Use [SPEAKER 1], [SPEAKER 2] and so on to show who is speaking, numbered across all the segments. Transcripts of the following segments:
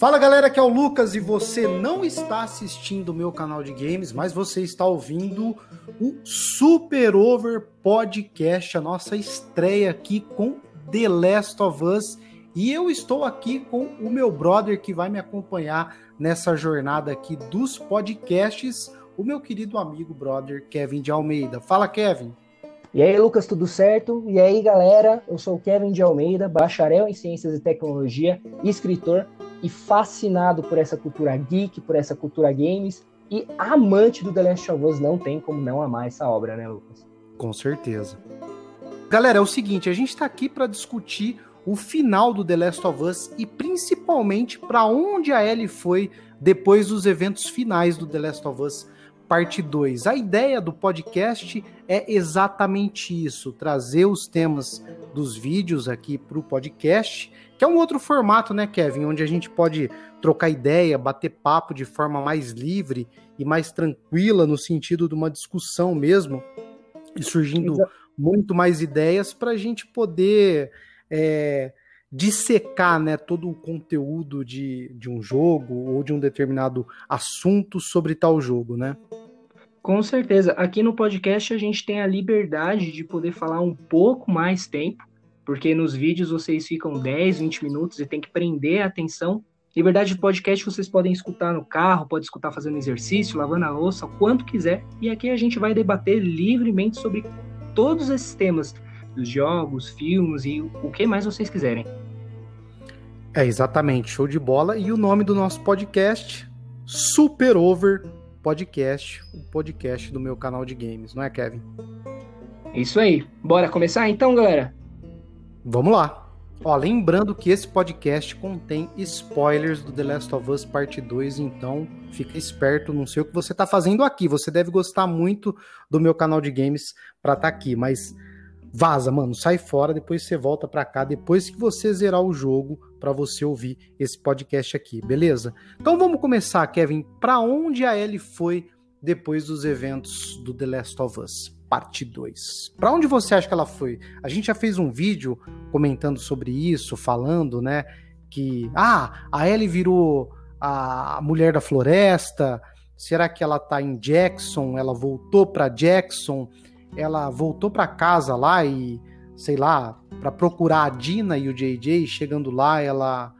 [SPEAKER 1] Fala galera, aqui é o Lucas e você não está assistindo o meu canal de games, mas você está ouvindo o Super Over Podcast, a nossa estreia aqui com The Last of Us. E eu estou aqui com o meu brother que vai me acompanhar nessa jornada aqui dos podcasts, o meu querido amigo brother Kevin de Almeida. Fala, Kevin.
[SPEAKER 2] E aí, Lucas, tudo certo? E aí, galera, eu sou o Kevin de Almeida, bacharel em Ciências e Tecnologia, escritor e fascinado por essa cultura geek, por essa cultura games e amante do The Last of Us, não tem como não amar essa obra, né, Lucas?
[SPEAKER 1] Com certeza. Galera, é o seguinte, a gente está aqui para discutir o final do The Last of Us e principalmente para onde a Ellie foi depois dos eventos finais do The Last of Us parte 2. A ideia do podcast é exatamente isso: trazer os temas dos vídeos aqui para o podcast, que é um outro formato, né, Kevin? Onde a gente pode trocar ideia, bater papo de forma mais livre e mais tranquila, no sentido de uma discussão mesmo, e surgindo Exato. muito mais ideias para a gente poder. É, dissecar né, todo o conteúdo de, de um jogo ou de um determinado assunto sobre tal jogo, né?
[SPEAKER 2] Com certeza. Aqui no podcast a gente tem a liberdade de poder falar um pouco mais tempo, porque nos vídeos vocês ficam 10, 20 minutos e tem que prender a atenção. Liberdade de podcast vocês podem escutar no carro, pode escutar fazendo exercício, lavando a louça, quanto quiser. E aqui a gente vai debater livremente sobre todos esses temas, dos jogos, filmes e o que mais vocês quiserem.
[SPEAKER 1] É exatamente, show de bola. E o nome do nosso podcast, Super Over Podcast, o podcast do meu canal de games, não é, Kevin?
[SPEAKER 2] Isso aí. Bora começar então, galera?
[SPEAKER 1] Vamos lá. Ó, lembrando que esse podcast contém spoilers do The Last of Us Parte 2, então fica esperto, não sei o que você está fazendo aqui. Você deve gostar muito do meu canal de games para estar tá aqui, mas vaza, mano, sai fora, depois você volta para cá depois que você zerar o jogo para você ouvir esse podcast aqui, beleza? Então vamos começar, Kevin, para onde a Ellie foi depois dos eventos do The Last of Us, parte 2. Para onde você acha que ela foi? A gente já fez um vídeo comentando sobre isso, falando, né, que ah, a Ellie virou a mulher da floresta. Será que ela tá em Jackson? Ela voltou para Jackson? Ela voltou para casa lá e, sei lá, para procurar a Dina e o JJ, chegando lá, ela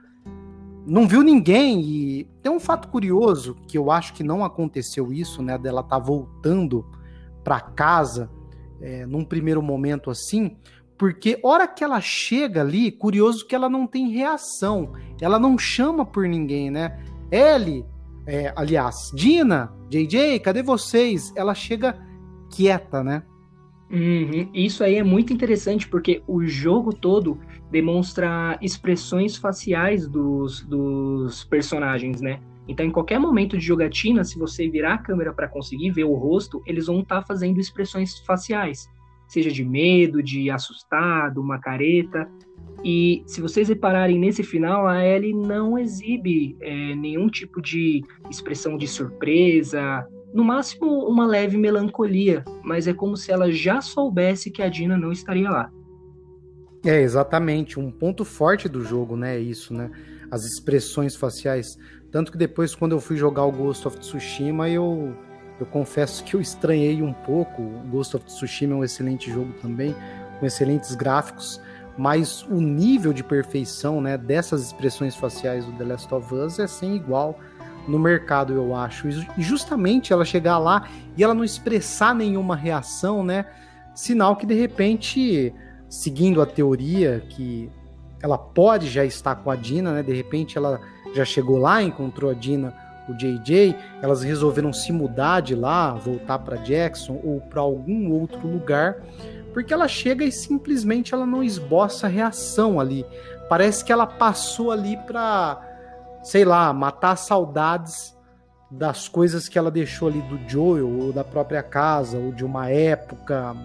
[SPEAKER 1] não viu ninguém e tem um fato curioso que eu acho que não aconteceu isso, né, dela tá voltando para casa é, num primeiro momento assim, porque hora que ela chega ali, curioso que ela não tem reação, ela não chama por ninguém, né? Ellie, é, aliás, Dina, JJ, cadê vocês? Ela chega quieta, né?
[SPEAKER 2] Uhum. Isso aí é muito interessante porque o jogo todo demonstra expressões faciais dos, dos personagens, né? Então, em qualquer momento de jogatina, se você virar a câmera para conseguir ver o rosto, eles vão estar tá fazendo expressões faciais, seja de medo, de assustado, uma careta. E se vocês repararem nesse final, a Ellie não exibe é, nenhum tipo de expressão de surpresa, no máximo uma leve melancolia, mas é como se ela já soubesse que a Dina não estaria lá.
[SPEAKER 1] É, exatamente. Um ponto forte do jogo, né? É isso, né? As expressões faciais. Tanto que depois, quando eu fui jogar o Ghost of Tsushima, eu, eu confesso que eu estranhei um pouco. O Ghost of Tsushima é um excelente jogo também, com excelentes gráficos, mas o nível de perfeição né, dessas expressões faciais do The Last of Us é sem igual no mercado, eu acho. E justamente ela chegar lá e ela não expressar nenhuma reação, né? Sinal que de repente, seguindo a teoria que ela pode já estar com a Dina, né? De repente ela já chegou lá, encontrou a Dina, o JJ, elas resolveram se mudar de lá, voltar para Jackson ou para algum outro lugar, porque ela chega e simplesmente ela não esboça reação ali. Parece que ela passou ali para sei lá, matar saudades das coisas que ela deixou ali do Joel, ou da própria casa, ou de uma época.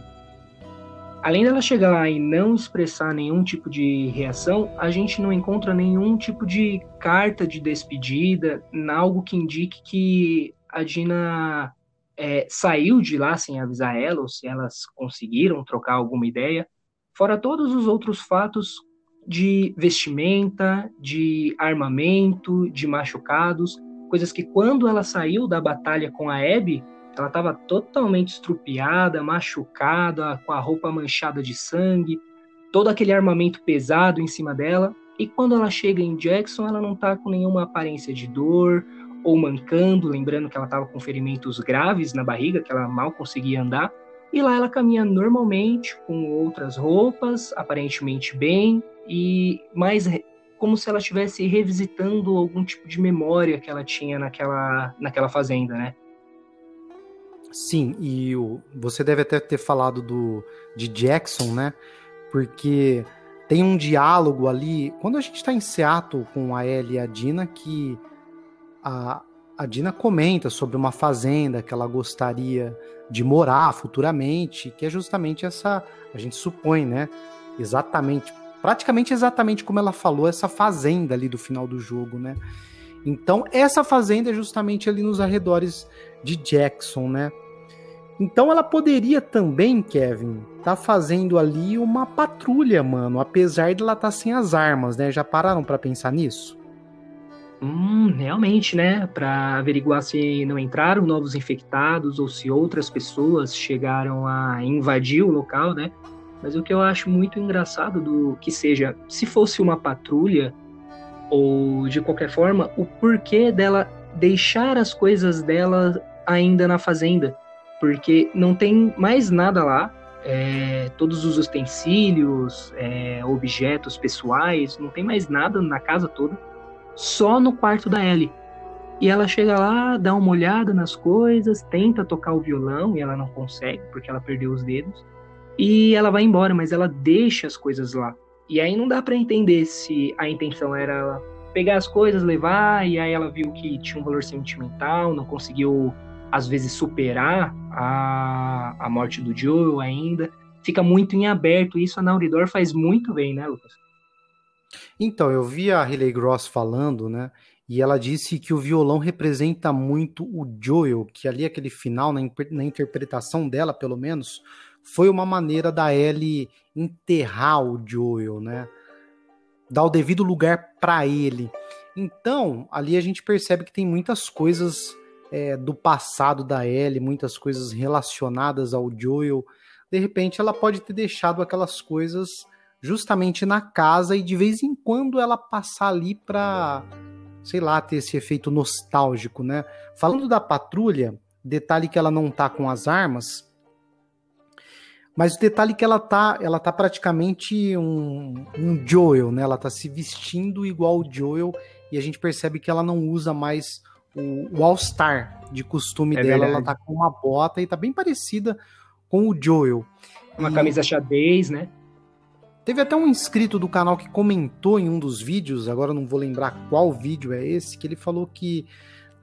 [SPEAKER 2] Além dela chegar lá e não expressar nenhum tipo de reação, a gente não encontra nenhum tipo de carta de despedida, algo que indique que a Dina é, saiu de lá sem avisar ela, ou se elas conseguiram trocar alguma ideia. Fora todos os outros fatos de vestimenta, de armamento, de machucados, coisas que quando ela saiu da batalha com a Abby, ela estava totalmente estrupiada, machucada, com a roupa manchada de sangue, todo aquele armamento pesado em cima dela. E quando ela chega em Jackson, ela não está com nenhuma aparência de dor ou mancando, lembrando que ela estava com ferimentos graves na barriga, que ela mal conseguia andar. E lá ela caminha normalmente, com outras roupas, aparentemente bem, e mais como se ela estivesse revisitando algum tipo de memória que ela tinha naquela, naquela fazenda, né?
[SPEAKER 1] Sim, e o, você deve até ter falado do, de Jackson, né? Porque tem um diálogo ali. Quando a gente está em Seattle com a Ellie e a Dina, que a, a Dina comenta sobre uma fazenda que ela gostaria de morar futuramente, que é justamente essa, a gente supõe, né? Exatamente, praticamente exatamente como ela falou, essa fazenda ali do final do jogo, né? Então, essa fazenda é justamente ali nos arredores de Jackson, né? Então ela poderia também, Kevin, tá fazendo ali uma patrulha, mano, apesar de ela estar tá sem as armas, né? Já pararam para pensar nisso?
[SPEAKER 2] Hum, realmente, né? Para averiguar se não entraram novos infectados ou se outras pessoas chegaram a invadir o local, né? Mas o que eu acho muito engraçado do que seja, se fosse uma patrulha ou de qualquer forma, o porquê dela deixar as coisas dela ainda na fazenda porque não tem mais nada lá. É, todos os utensílios, é, objetos pessoais, não tem mais nada na casa toda, só no quarto da Ellie. E ela chega lá, dá uma olhada nas coisas, tenta tocar o violão e ela não consegue porque ela perdeu os dedos. E ela vai embora, mas ela deixa as coisas lá. E aí não dá para entender se a intenção era pegar as coisas, levar, e aí ela viu que tinha um valor sentimental, não conseguiu às vezes superar a, a morte do Joel ainda. Fica muito em aberto. Isso a Nauridor faz muito bem, né, Lucas?
[SPEAKER 1] Então, eu vi a Riley Gross falando, né? E ela disse que o violão representa muito o Joel, que ali aquele final, na, na interpretação dela, pelo menos, foi uma maneira da Ellie enterrar o Joel, né? Dar o devido lugar para ele. Então, ali a gente percebe que tem muitas coisas é, do passado da Ellie, muitas coisas relacionadas ao Joel. De repente, ela pode ter deixado aquelas coisas justamente na casa e de vez em quando ela passar ali para, sei lá, ter esse efeito nostálgico, né? Falando da patrulha, detalhe que ela não tá com as armas, mas o detalhe que ela tá, ela tá praticamente um, um Joel, né? Ela tá se vestindo igual o Joel e a gente percebe que ela não usa mais o, o All-Star de costume é dela. Verdade. Ela tá com uma bota e tá bem parecida com o Joel.
[SPEAKER 2] Uma e... camisa xadrez, né?
[SPEAKER 1] Teve até um inscrito do canal que comentou em um dos vídeos, agora não vou lembrar qual vídeo é esse, que ele falou que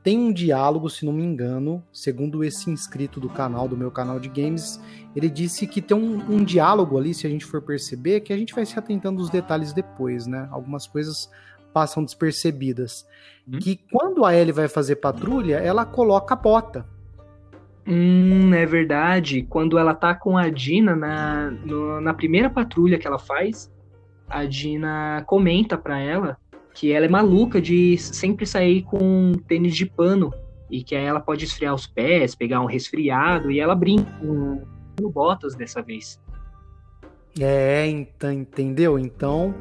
[SPEAKER 1] tem um diálogo, se não me engano, segundo esse inscrito do canal, do meu canal de games, ele disse que tem um, um diálogo ali, se a gente for perceber, que a gente vai se atentando aos detalhes depois, né? Algumas coisas passam despercebidas. Hum? Que quando a Ellie vai fazer patrulha, ela coloca a bota.
[SPEAKER 2] Hum, é verdade. Quando ela tá com a Dina na, no, na primeira patrulha que ela faz, a Dina comenta pra ela que ela é maluca de sempre sair com tênis de pano e que ela pode esfriar os pés, pegar um resfriado e ela brinca com, com botas dessa vez.
[SPEAKER 1] É, então, entendeu? Então,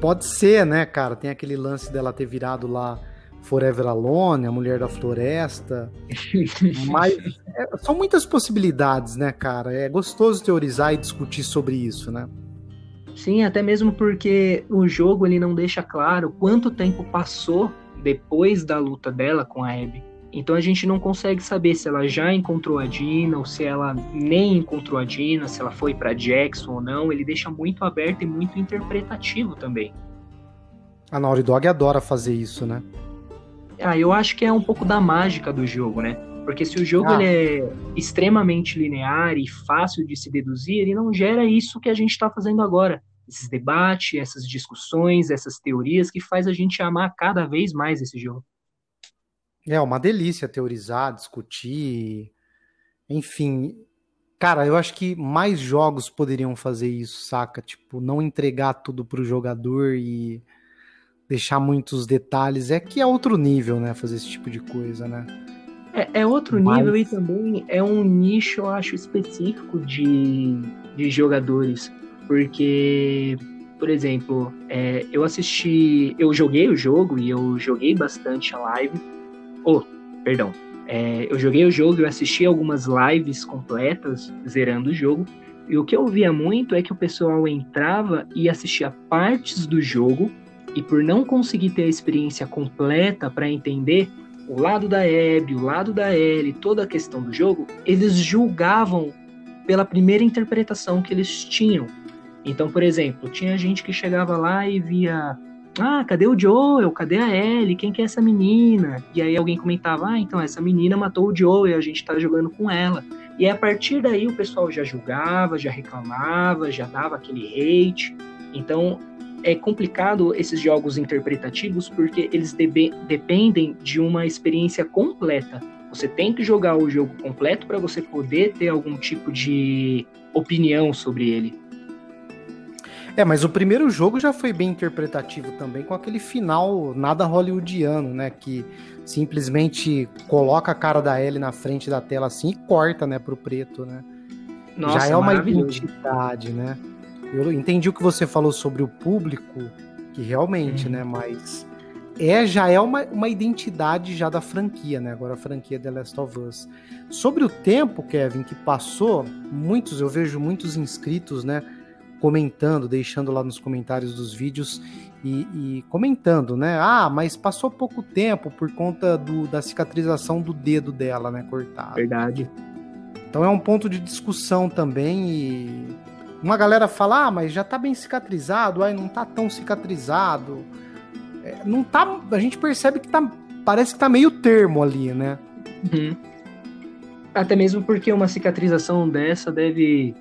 [SPEAKER 1] Pode ser, né, cara? Tem aquele lance dela ter virado lá Forever Alone, a Mulher da Floresta. Mas é, são muitas possibilidades, né, cara? É gostoso teorizar e discutir sobre isso, né?
[SPEAKER 2] Sim, até mesmo porque o jogo ele não deixa claro quanto tempo passou depois da luta dela com a Abby. Então a gente não consegue saber se ela já encontrou a Dina ou se ela nem encontrou a Dina, se ela foi para Jackson ou não. Ele deixa muito aberto e muito interpretativo também.
[SPEAKER 1] A Naughty Dog adora fazer isso, né?
[SPEAKER 2] Ah, eu acho que é um pouco da mágica do jogo, né? Porque se o jogo ah. ele é extremamente linear e fácil de se deduzir, ele não gera isso que a gente está fazendo agora. Esses debates, essas discussões, essas teorias que faz a gente amar cada vez mais esse jogo.
[SPEAKER 1] É uma delícia teorizar, discutir, enfim. Cara, eu acho que mais jogos poderiam fazer isso, saca? Tipo, não entregar tudo pro jogador e deixar muitos detalhes. É que é outro nível, né? Fazer esse tipo de coisa, né?
[SPEAKER 2] É, é outro Mas... nível e também é um nicho, eu acho, específico de, de jogadores. Porque, por exemplo, é, eu assisti. Eu joguei o jogo e eu joguei bastante a live. Oh, perdão. É, eu joguei o jogo, eu assisti algumas lives completas zerando o jogo. E o que eu via muito é que o pessoal entrava e assistia partes do jogo, e por não conseguir ter a experiência completa para entender o lado da Abby, o lado da Ellie, toda a questão do jogo, eles julgavam pela primeira interpretação que eles tinham. Então, por exemplo, tinha gente que chegava lá e via ah, cadê o Joel? Cadê a Ellie? Quem que é essa menina? E aí alguém comentava, ah, então essa menina matou o Joel e a gente tá jogando com ela. E a partir daí o pessoal já julgava, já reclamava, já dava aquele hate. Então é complicado esses jogos interpretativos porque eles debe, dependem de uma experiência completa. Você tem que jogar o jogo completo para você poder ter algum tipo de opinião sobre ele.
[SPEAKER 1] É, mas o primeiro jogo já foi bem interpretativo também, com aquele final nada hollywoodiano, né? Que simplesmente coloca a cara da Ellie na frente da tela assim e corta, né, pro preto, né? Nossa, já é uma identidade, né? Eu entendi o que você falou sobre o público, que realmente, hum. né, mas é já é uma, uma identidade já da franquia, né? Agora a franquia The Last of Us. Sobre o tempo, Kevin, que passou, muitos, eu vejo muitos inscritos, né? comentando, deixando lá nos comentários dos vídeos e, e, comentando, né? Ah, mas passou pouco tempo por conta do, da cicatrização do dedo dela, né? Cortado.
[SPEAKER 2] Verdade.
[SPEAKER 1] Então é um ponto de discussão também e uma galera fala, ah, mas já tá bem cicatrizado, aí não tá tão cicatrizado. É, não tá, a gente percebe que tá, parece que tá meio termo ali, né?
[SPEAKER 2] Uhum. Até mesmo porque uma cicatrização dessa deve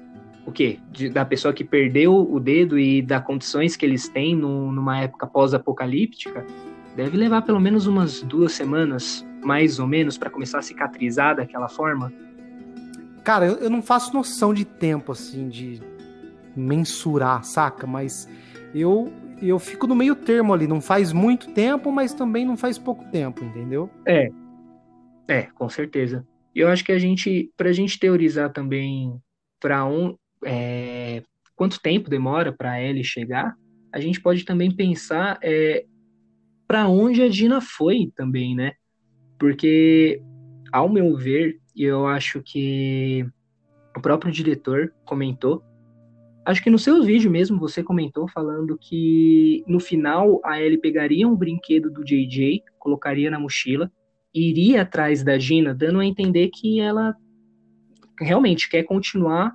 [SPEAKER 2] o quê? De, da pessoa que perdeu o dedo e das condições que eles têm no, numa época pós-apocalíptica, deve levar pelo menos umas duas semanas, mais ou menos, para começar a cicatrizar daquela forma.
[SPEAKER 1] Cara, eu, eu não faço noção de tempo, assim, de mensurar, saca? Mas eu, eu fico no meio termo ali. Não faz muito tempo, mas também não faz pouco tempo, entendeu?
[SPEAKER 2] É. É, com certeza. Eu acho que a gente, pra gente teorizar também para um, é, quanto tempo demora para a Ellie chegar, a gente pode também pensar é, para onde a Dina foi também, né? Porque, ao meu ver, e eu acho que o próprio diretor comentou, acho que no seu vídeo mesmo você comentou falando que no final a Ellie pegaria um brinquedo do JJ, colocaria na mochila, iria atrás da Gina, dando a entender que ela realmente quer continuar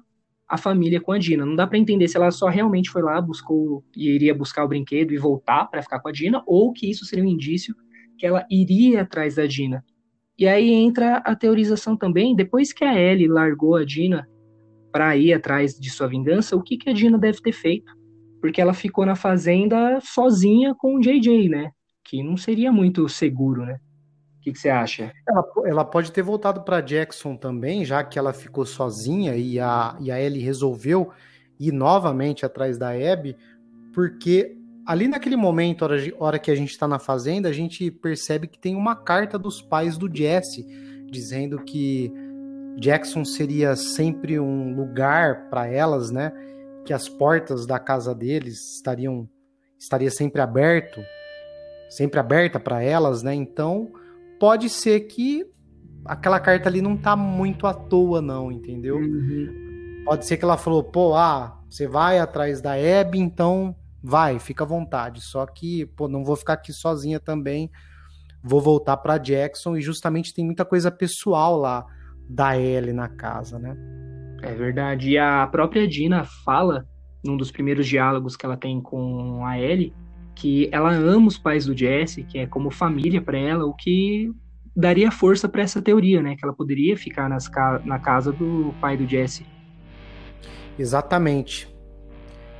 [SPEAKER 2] a família com a Dina. Não dá para entender se ela só realmente foi lá, buscou e iria buscar o brinquedo e voltar para ficar com a Dina, ou que isso seria um indício que ela iria atrás da Dina. E aí entra a teorização também, depois que a Ellie largou a Dina para ir atrás de sua vingança, o que, que a Dina deve ter feito? Porque ela ficou na fazenda sozinha com o JJ, né? Que não seria muito seguro, né? O que, que, você acha?
[SPEAKER 1] Ela, ela pode ter voltado para Jackson também, já que ela ficou sozinha e a, e a Ellie resolveu ir novamente atrás da Abby, porque ali naquele momento, hora, hora que a gente está na fazenda, a gente percebe que tem uma carta dos pais do Jesse dizendo que Jackson seria sempre um lugar para elas, né? Que as portas da casa deles estariam estaria sempre aberto, sempre aberta para elas, né? Então pode ser que aquela carta ali não tá muito à toa, não, entendeu? Uhum. Pode ser que ela falou, pô, ah, você vai atrás da Abby, então vai, fica à vontade. Só que, pô, não vou ficar aqui sozinha também. Vou voltar para Jackson e justamente tem muita coisa pessoal lá da Ellie na casa, né?
[SPEAKER 2] É verdade. E a própria Dina fala num dos primeiros diálogos que ela tem com a Ellie que ela ama os pais do Jesse, que é como família para ela, o que daria força para essa teoria, né? Que ela poderia ficar nas, na casa do pai do Jesse.
[SPEAKER 1] Exatamente.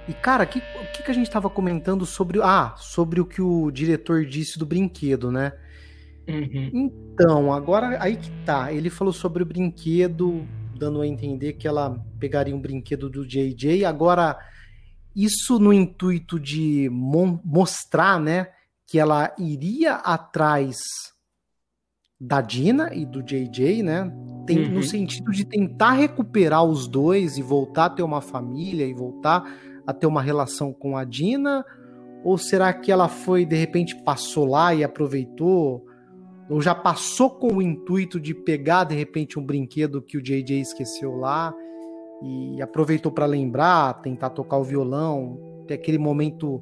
[SPEAKER 1] E cara, que, o que, que a gente estava comentando sobre, ah, sobre o que o diretor disse do brinquedo, né? Uhum. Então, agora aí que tá. Ele falou sobre o brinquedo dando a entender que ela pegaria um brinquedo do JJ. Agora, isso no intuito de mostrar, né, que ela iria atrás da Dina e do JJ, né? Tem, uhum. No sentido de tentar recuperar os dois e voltar a ter uma família e voltar a ter uma relação com a Dina? Ou será que ela foi, de repente, passou lá e aproveitou? Ou já passou com o intuito de pegar, de repente, um brinquedo que o JJ esqueceu lá e aproveitou para lembrar, tentar tocar o violão, ter aquele momento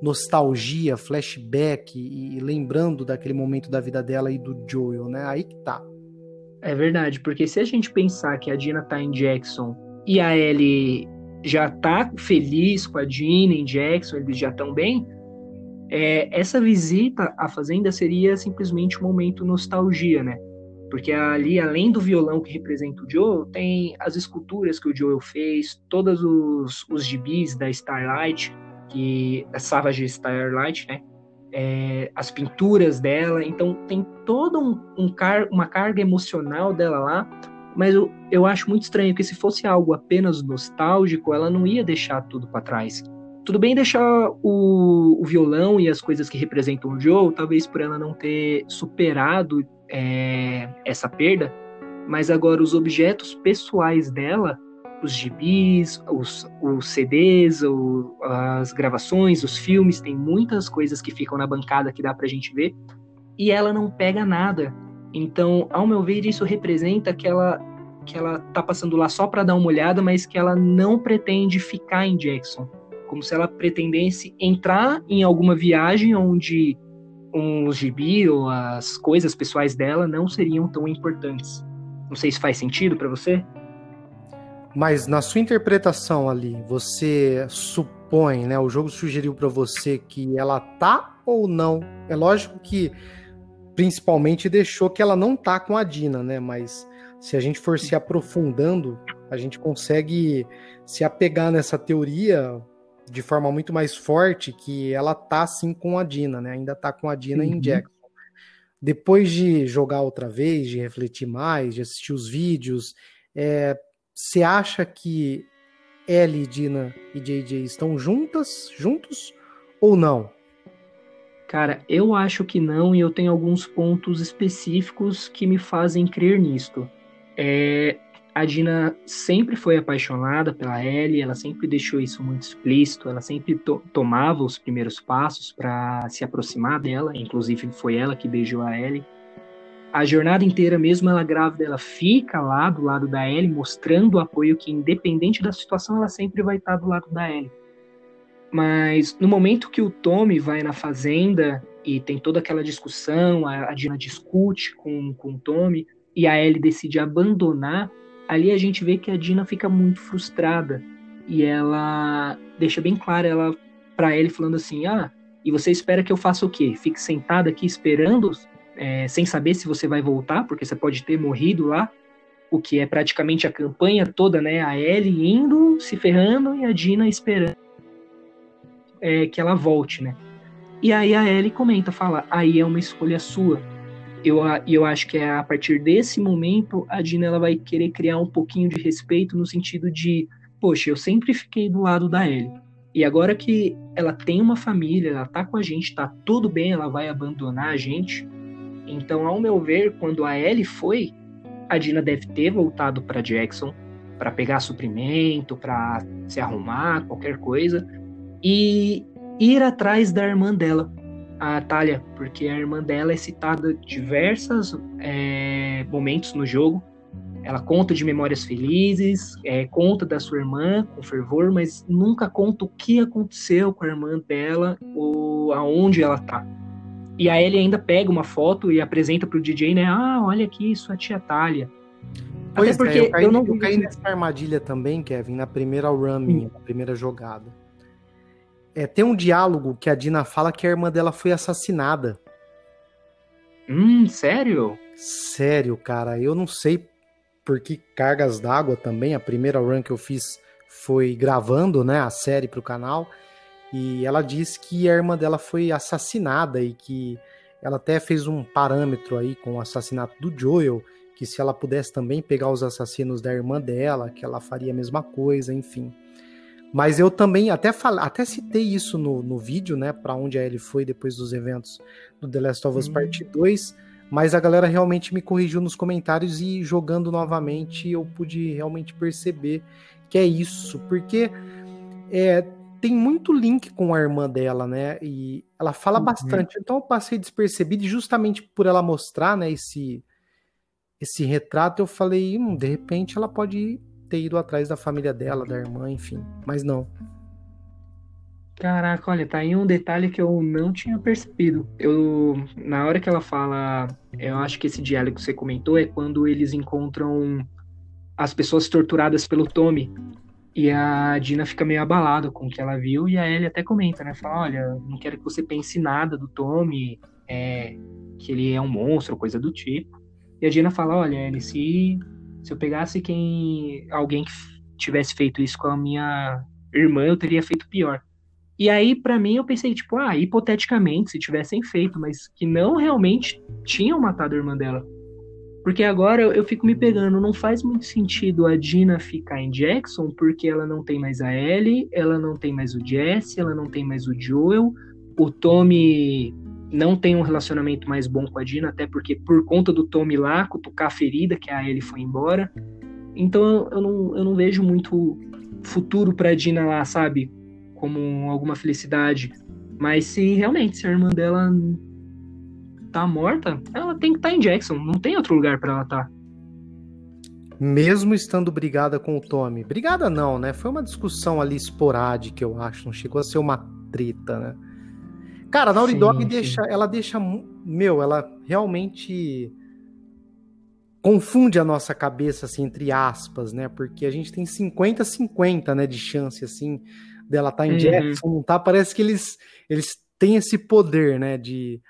[SPEAKER 1] nostalgia, flashback e, lembrando daquele momento da vida dela e do Joel, né? Aí que tá.
[SPEAKER 2] É verdade, porque se a gente pensar que a Dina tá em Jackson e a Ellie já tá feliz com a Dina em Jackson, eles já estão bem, é, essa visita à fazenda seria simplesmente um momento nostalgia, né? Porque ali, além do violão que representa o Joel, tem as esculturas que o Joel fez, todos os, os gibis da Starlight, que é Savage Starlight, né? É, as pinturas dela, então tem toda um, um car uma carga emocional dela lá, mas eu, eu acho muito estranho que se fosse algo apenas nostálgico, ela não ia deixar tudo para trás. Tudo bem deixar o, o, violão e as coisas que representam o Joe, talvez por ela não ter superado é, essa perda, mas agora os objetos pessoais dela os gibis, os, os CDs, o, as gravações, os filmes, tem muitas coisas que ficam na bancada que dá pra gente ver, e ela não pega nada. Então, ao meu ver, isso representa que ela, que ela tá passando lá só para dar uma olhada, mas que ela não pretende ficar em Jackson. Como se ela pretendesse entrar em alguma viagem onde um gibi ou as coisas pessoais dela não seriam tão importantes. Não sei se faz sentido para você.
[SPEAKER 1] Mas na sua interpretação ali, você supõe, né? O jogo sugeriu para você que ela tá ou não? É lógico que principalmente deixou que ela não tá com a Dina, né? Mas se a gente for se aprofundando, a gente consegue se apegar nessa teoria de forma muito mais forte que ela tá sim com a Dina, né? Ainda tá com a Dina uhum. em Jackson. Depois de jogar outra vez, de refletir mais, de assistir os vídeos, é, você acha que Ellie, Dina e JJ estão juntas, juntos ou não?
[SPEAKER 2] Cara, eu acho que não e eu tenho alguns pontos específicos que me fazem crer nisto. É, a Dina sempre foi apaixonada pela Ellie, ela sempre deixou isso muito explícito, ela sempre to tomava os primeiros passos para se aproximar dela, inclusive foi ela que beijou a Ellie a jornada inteira, mesmo ela grávida, ela fica lá do lado da Ellie, mostrando o apoio que, independente da situação, ela sempre vai estar do lado da Ellie. Mas no momento que o Tommy vai na fazenda e tem toda aquela discussão, a, a Dina discute com, com o Tommy e a Ellie decide abandonar, ali a gente vê que a Dina fica muito frustrada e ela deixa bem claro ela para ele falando assim: "Ah, e você espera que eu faça o quê? Fique sentada aqui esperando é, sem saber se você vai voltar, porque você pode ter morrido lá, o que é praticamente a campanha toda, né? A Ellie indo, se ferrando e a Dina esperando é, que ela volte, né? E aí a Ellie comenta, fala, aí é uma escolha sua. Eu, eu acho que é a partir desse momento a Dina ela vai querer criar um pouquinho de respeito no sentido de, poxa, eu sempre fiquei do lado da Ellie. E agora que ela tem uma família, ela tá com a gente, tá tudo bem, ela vai abandonar a gente, então, ao meu ver, quando a Ellie foi, a Dina deve ter voltado para Jackson para pegar suprimento, para se arrumar, qualquer coisa, e ir atrás da irmã dela, a Talia, porque a irmã dela é citada diversos é, momentos no jogo. Ela conta de memórias felizes, é, conta da sua irmã com fervor, mas nunca conta o que aconteceu com a irmã dela ou aonde ela tá. E aí ele ainda pega uma foto e apresenta pro DJ, né? Ah, olha aqui, sua tia Thalia.
[SPEAKER 1] Pois Até porque é, eu, caí, eu não eu caí nessa armadilha também, Kevin, na primeira run minha, na primeira jogada. É, tem um diálogo que a Dina fala que a irmã dela foi assassinada.
[SPEAKER 2] Hum, sério?
[SPEAKER 1] Sério, cara. Eu não sei por que cargas d'água também. A primeira run que eu fiz foi gravando, né, a série pro canal. E ela diz que a irmã dela foi assassinada e que ela até fez um parâmetro aí com o assassinato do Joel que se ela pudesse também pegar os assassinos da irmã dela, que ela faria a mesma coisa, enfim. Mas eu também até fal... até citei isso no, no vídeo, né, para onde a Ellie foi depois dos eventos do The Last of Us hum. Part 2, mas a galera realmente me corrigiu nos comentários e jogando novamente eu pude realmente perceber que é isso, porque é, tem muito link com a irmã dela, né? E ela fala uhum. bastante. Então eu passei despercebido e justamente por ela mostrar, né, esse esse retrato, eu falei, hum, de repente ela pode ter ido atrás da família dela, da irmã, enfim. Mas não.
[SPEAKER 2] Caraca, olha, tá aí um detalhe que eu não tinha percebido. Eu, na hora que ela fala, eu acho que esse diálogo que você comentou é quando eles encontram as pessoas torturadas pelo Tommy. E a Dina fica meio abalada com o que ela viu, e a Ellie até comenta, né? Fala, olha, não quero que você pense nada do Tommy, é, que ele é um monstro, coisa do tipo. E a Dina fala, olha, Ellie, se, se eu pegasse quem alguém que tivesse feito isso com a minha irmã, eu teria feito pior. E aí, para mim, eu pensei, tipo, ah, hipoteticamente, se tivessem feito, mas que não realmente tinham matado a irmã dela. Porque agora eu, eu fico me pegando, não faz muito sentido a Dina ficar em Jackson, porque ela não tem mais a Ellie, ela não tem mais o Jesse, ela não tem mais o Joel, o Tommy não tem um relacionamento mais bom com a Dina, até porque por conta do Tommy lá, cutucar a ferida, que a Ellie foi embora. Então eu não, eu não vejo muito futuro pra Dina lá, sabe? Como alguma felicidade. Mas se realmente, se a irmã dela tá morta, ela tem que estar tá em Jackson. Não tem outro lugar para ela estar. Tá.
[SPEAKER 1] Mesmo estando brigada com o Tommy. Brigada não, né? Foi uma discussão ali esporádica, eu acho. Não chegou a ser uma treta, né? Cara, a Naughty sim, Dog sim. deixa, ela deixa, meu, ela realmente confunde a nossa cabeça, assim, entre aspas, né? Porque a gente tem 50-50, né, de chance, assim, dela estar tá em uhum. Jackson, não tá? Parece que eles, eles têm esse poder, né, de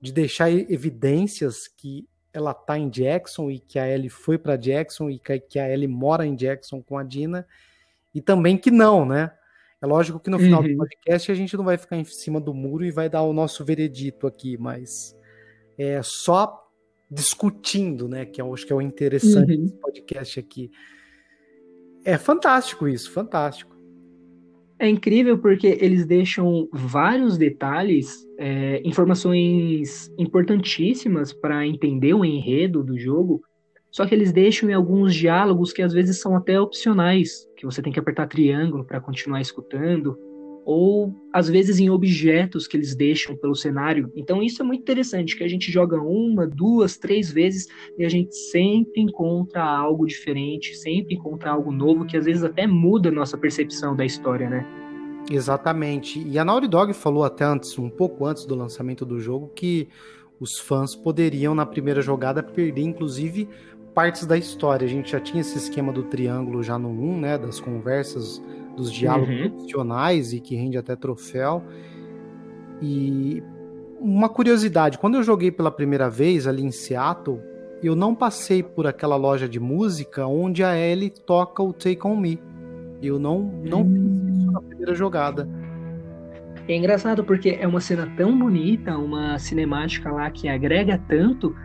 [SPEAKER 1] de deixar evidências que ela tá em Jackson e que a Ellie foi para Jackson e que a Ellie mora em Jackson com a Dina e também que não, né? É lógico que no final uhum. do podcast a gente não vai ficar em cima do muro e vai dar o nosso veredito aqui, mas é só discutindo, né? Que eu acho que é o interessante uhum. desse podcast aqui. É fantástico isso, fantástico.
[SPEAKER 2] É incrível porque eles deixam vários detalhes, é, informações importantíssimas para entender o enredo do jogo, só que eles deixam em alguns diálogos que às vezes são até opcionais, que você tem que apertar triângulo para continuar escutando, ou às vezes em objetos que eles deixam pelo cenário. Então isso é muito interessante, que a gente joga uma, duas, três vezes e a gente sempre encontra algo diferente, sempre encontra algo novo que às vezes até muda a nossa percepção da história, né?
[SPEAKER 1] Exatamente. E a Naughty Dog falou até antes, um pouco antes do lançamento do jogo, que os fãs poderiam na primeira jogada perder inclusive partes da história. A gente já tinha esse esquema do triângulo já no 1, né, das conversas dos diálogos uhum. opcionais e que rende até troféu. E uma curiosidade, quando eu joguei pela primeira vez ali em Seattle, eu não passei por aquela loja de música onde a Ellie toca o Take On Me. Eu não, não hum. fiz isso na primeira jogada.
[SPEAKER 2] É engraçado porque é uma cena tão bonita, uma cinemática lá que agrega tanto,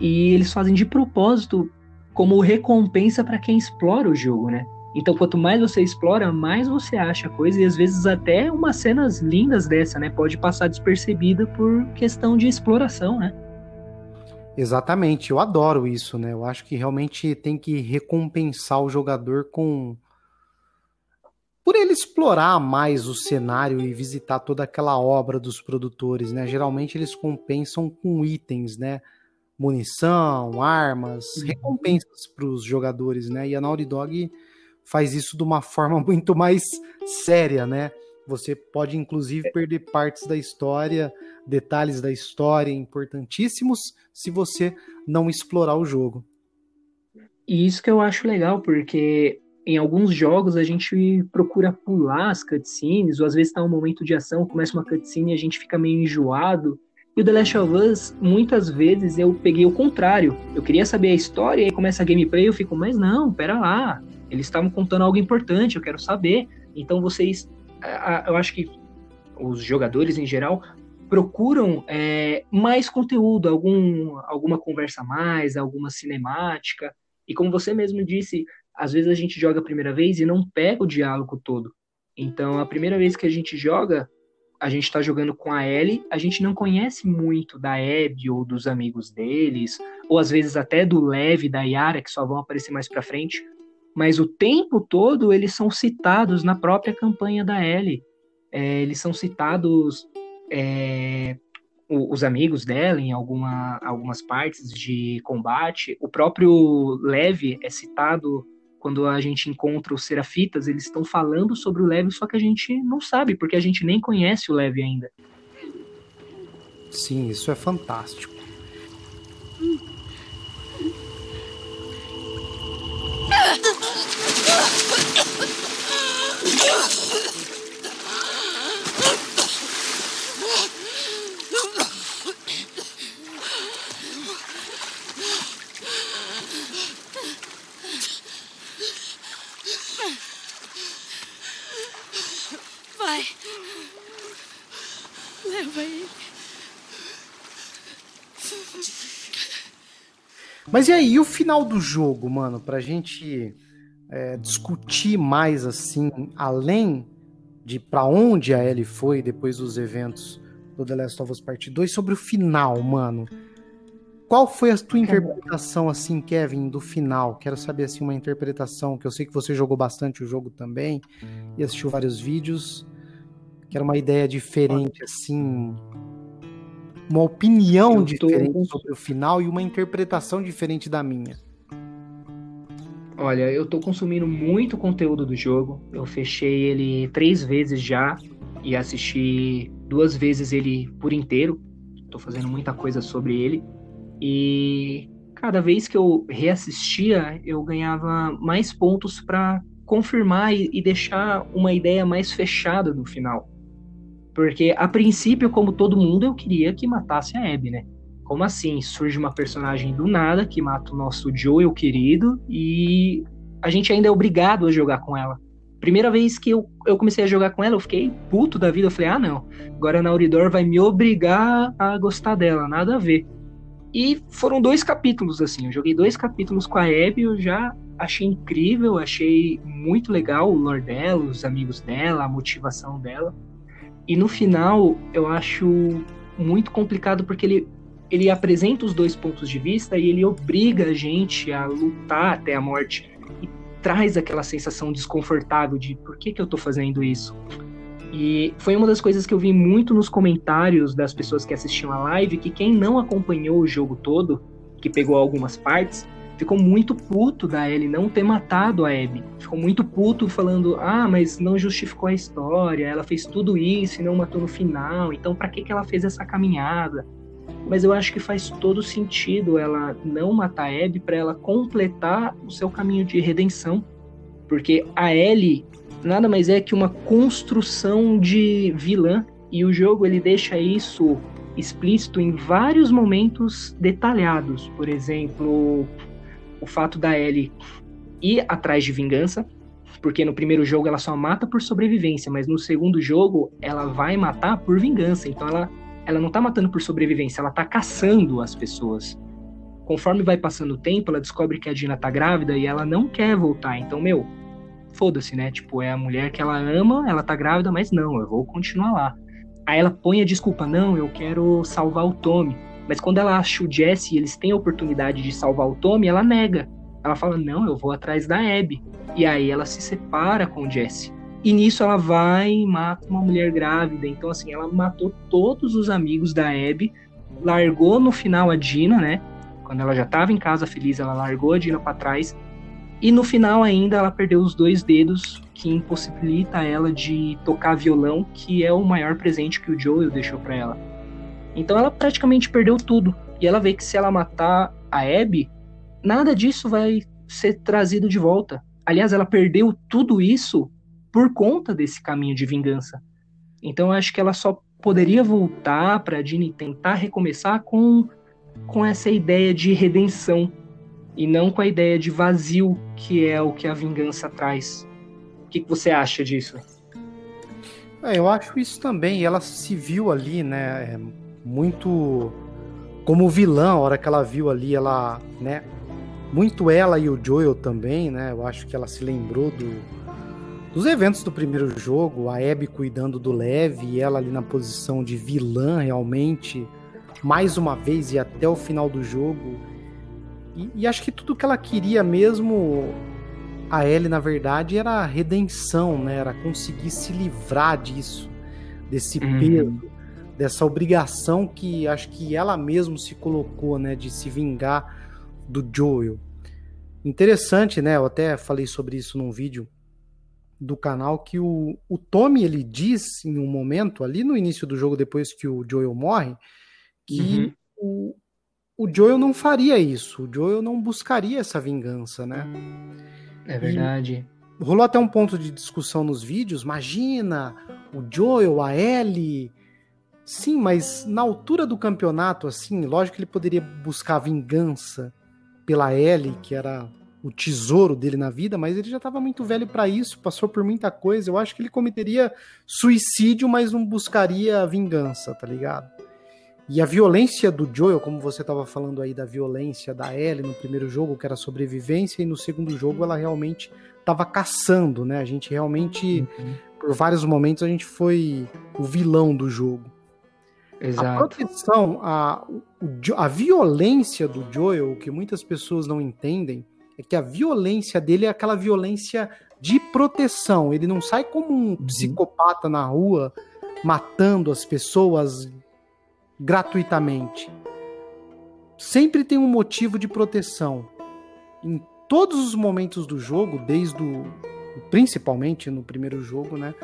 [SPEAKER 2] e eles fazem de propósito como recompensa para quem explora o jogo, né? Então, quanto mais você explora, mais você acha coisa, e às vezes até umas cenas lindas dessa, né? Pode passar despercebida por questão de exploração, né?
[SPEAKER 1] Exatamente, eu adoro isso, né? Eu acho que realmente tem que recompensar o jogador com. Por ele explorar mais o cenário e visitar toda aquela obra dos produtores, né? Geralmente eles compensam com itens, né? Munição, armas, uhum. recompensas para os jogadores, né? E a Naughty Dog faz isso de uma forma muito mais séria, né? Você pode inclusive perder partes da história, detalhes da história importantíssimos se você não explorar o jogo.
[SPEAKER 2] E isso que eu acho legal, porque em alguns jogos a gente procura pular as cutscenes, ou às vezes tá um momento de ação, começa uma cutscene e a gente fica meio enjoado. E o The Last of Us, muitas vezes eu peguei o contrário. Eu queria saber a história, e aí começa a gameplay, eu fico, mas não, pera lá, eles estavam contando algo importante, eu quero saber. Então vocês, eu acho que os jogadores em geral procuram é, mais conteúdo, algum, alguma conversa a mais, alguma cinemática. E como você mesmo disse, às vezes a gente joga a primeira vez e não pega o diálogo todo. Então, a primeira vez que a gente joga, a gente está jogando com a Ellie, a gente não conhece muito da Abby ou dos amigos deles, ou às vezes até do Lev, da Yara, que só vão aparecer mais para frente. Mas o tempo todo eles são citados na própria campanha da Ellie. É, eles são citados é, os amigos dela em alguma, algumas partes de combate. O próprio Lev é citado quando a gente encontra os Serafitas, eles estão falando sobre o Lev, só que a gente não sabe, porque a gente nem conhece o Lev ainda.
[SPEAKER 1] Sim, isso é fantástico. Mas e aí, e o final do jogo, mano? Pra gente é, discutir mais assim, além de para onde a Ellie foi depois dos eventos do The Last of Us Part 2, sobre o final, mano. Qual foi a tua interpretação, assim, Kevin, do final? Quero saber, assim, uma interpretação, que eu sei que você jogou bastante o jogo também e assistiu vários vídeos. Quero uma ideia diferente, assim, uma opinião diferente sobre o final e uma interpretação diferente da minha.
[SPEAKER 2] Olha, eu tô consumindo muito conteúdo do jogo. Eu fechei ele três vezes já e assisti duas vezes ele por inteiro. Tô fazendo muita coisa sobre ele. E cada vez que eu reassistia, eu ganhava mais pontos para confirmar e, e deixar uma ideia mais fechada do final. Porque, a princípio, como todo mundo, eu queria que matasse a Abby, né? Como assim? Surge uma personagem do nada que mata o nosso Joel querido e a gente ainda é obrigado a jogar com ela. Primeira vez que eu, eu comecei a jogar com ela, eu fiquei puto da vida. Eu falei, ah, não, agora a Nauridor vai me obrigar a gostar dela, nada a ver. E foram dois capítulos, assim. Eu joguei dois capítulos com a Abby, eu já achei incrível, achei muito legal o lore dela, os amigos dela, a motivação dela. E no final, eu acho muito complicado porque ele, ele apresenta os dois pontos de vista e ele obriga a gente a lutar até a morte. E traz aquela sensação desconfortável de por que, que eu tô fazendo isso? E foi uma das coisas que eu vi muito nos comentários das pessoas que assistiam a live, que quem não acompanhou o jogo todo, que pegou algumas partes, ficou muito puto da Ellie não ter matado a Abby. Ficou muito puto falando: "Ah, mas não justificou a história, ela fez tudo isso e não matou no final. Então para que que ela fez essa caminhada?" Mas eu acho que faz todo sentido ela não matar a Abby para ela completar o seu caminho de redenção. Porque a Ellie nada mais é que uma construção de vilã e o jogo ele deixa isso explícito em vários momentos detalhados. Por exemplo, o fato da Ellie ir atrás de vingança, porque no primeiro jogo ela só mata por sobrevivência, mas no segundo jogo ela vai matar por vingança. Então ela, ela não tá matando por sobrevivência, ela tá caçando as pessoas. Conforme vai passando o tempo, ela descobre que a Dina tá grávida e ela não quer voltar. Então, meu, foda-se, né? Tipo, é a mulher que ela ama, ela tá grávida, mas não, eu vou continuar lá. Aí ela põe a desculpa, não, eu quero salvar o Tommy. Mas quando ela acha o Jesse e eles têm a oportunidade de salvar o Tommy, ela nega. Ela fala: Não, eu vou atrás da Abby. E aí ela se separa com o Jesse. E nisso ela vai e mata uma mulher grávida. Então, assim, ela matou todos os amigos da Abby, largou no final a Dina, né? Quando ela já estava em casa feliz, ela largou a Dina para trás. E no final ainda ela perdeu os dois dedos, que impossibilita ela de tocar violão, que é o maior presente que o Joel deixou para ela. Então ela praticamente perdeu tudo. E ela vê que se ela matar a Abby, nada disso vai ser trazido de volta. Aliás, ela perdeu tudo isso por conta desse caminho de vingança. Então eu acho que ela só poderia voltar para Dini tentar recomeçar com com essa ideia de redenção e não com a ideia de vazio que é o que a vingança traz. O que, que você acha disso?
[SPEAKER 1] É, eu acho isso também. Ela se viu ali, né, muito como vilã, a hora que ela viu ali, ela, né, muito ela e o Joel também, né, eu acho que ela se lembrou do, dos eventos do primeiro jogo, a Abby cuidando do Lev e ela ali na posição de vilã realmente, mais uma vez e até o final do jogo. E, e acho que tudo que ela queria mesmo, a Ellie, na verdade, era a redenção, né? Era conseguir se livrar disso, desse uhum. Dessa obrigação que acho que ela mesma se colocou, né, de se vingar do Joel. Interessante, né? Eu até falei sobre isso num vídeo do canal que o, o Tommy ele diz em um momento ali no início do jogo depois que o Joel morre que uhum. o, o Joel não faria isso, o Joel não buscaria essa vingança, né?
[SPEAKER 2] É verdade.
[SPEAKER 1] E rolou até um ponto de discussão nos vídeos. Imagina o Joel, a Ellie, Sim, mas na altura do campeonato, assim, lógico que ele poderia buscar vingança pela Ellie, que era o tesouro dele na vida, mas ele já estava muito velho para isso, passou por muita coisa. Eu acho que ele cometeria suicídio, mas não buscaria vingança, tá ligado? E a violência do Joel, como você estava falando aí da violência da Ellie no primeiro jogo, que era sobrevivência, e no segundo jogo ela realmente estava caçando, né? A gente realmente, uhum. por vários momentos, a gente foi o vilão do jogo. Exato. A proteção, a, a violência do Joel, que muitas pessoas não entendem, é que a violência dele é aquela violência de proteção. Ele não sai como um uhum. psicopata na rua matando as pessoas gratuitamente. Sempre tem um motivo de proteção. Em todos os momentos do jogo, desde o principalmente no primeiro jogo, né?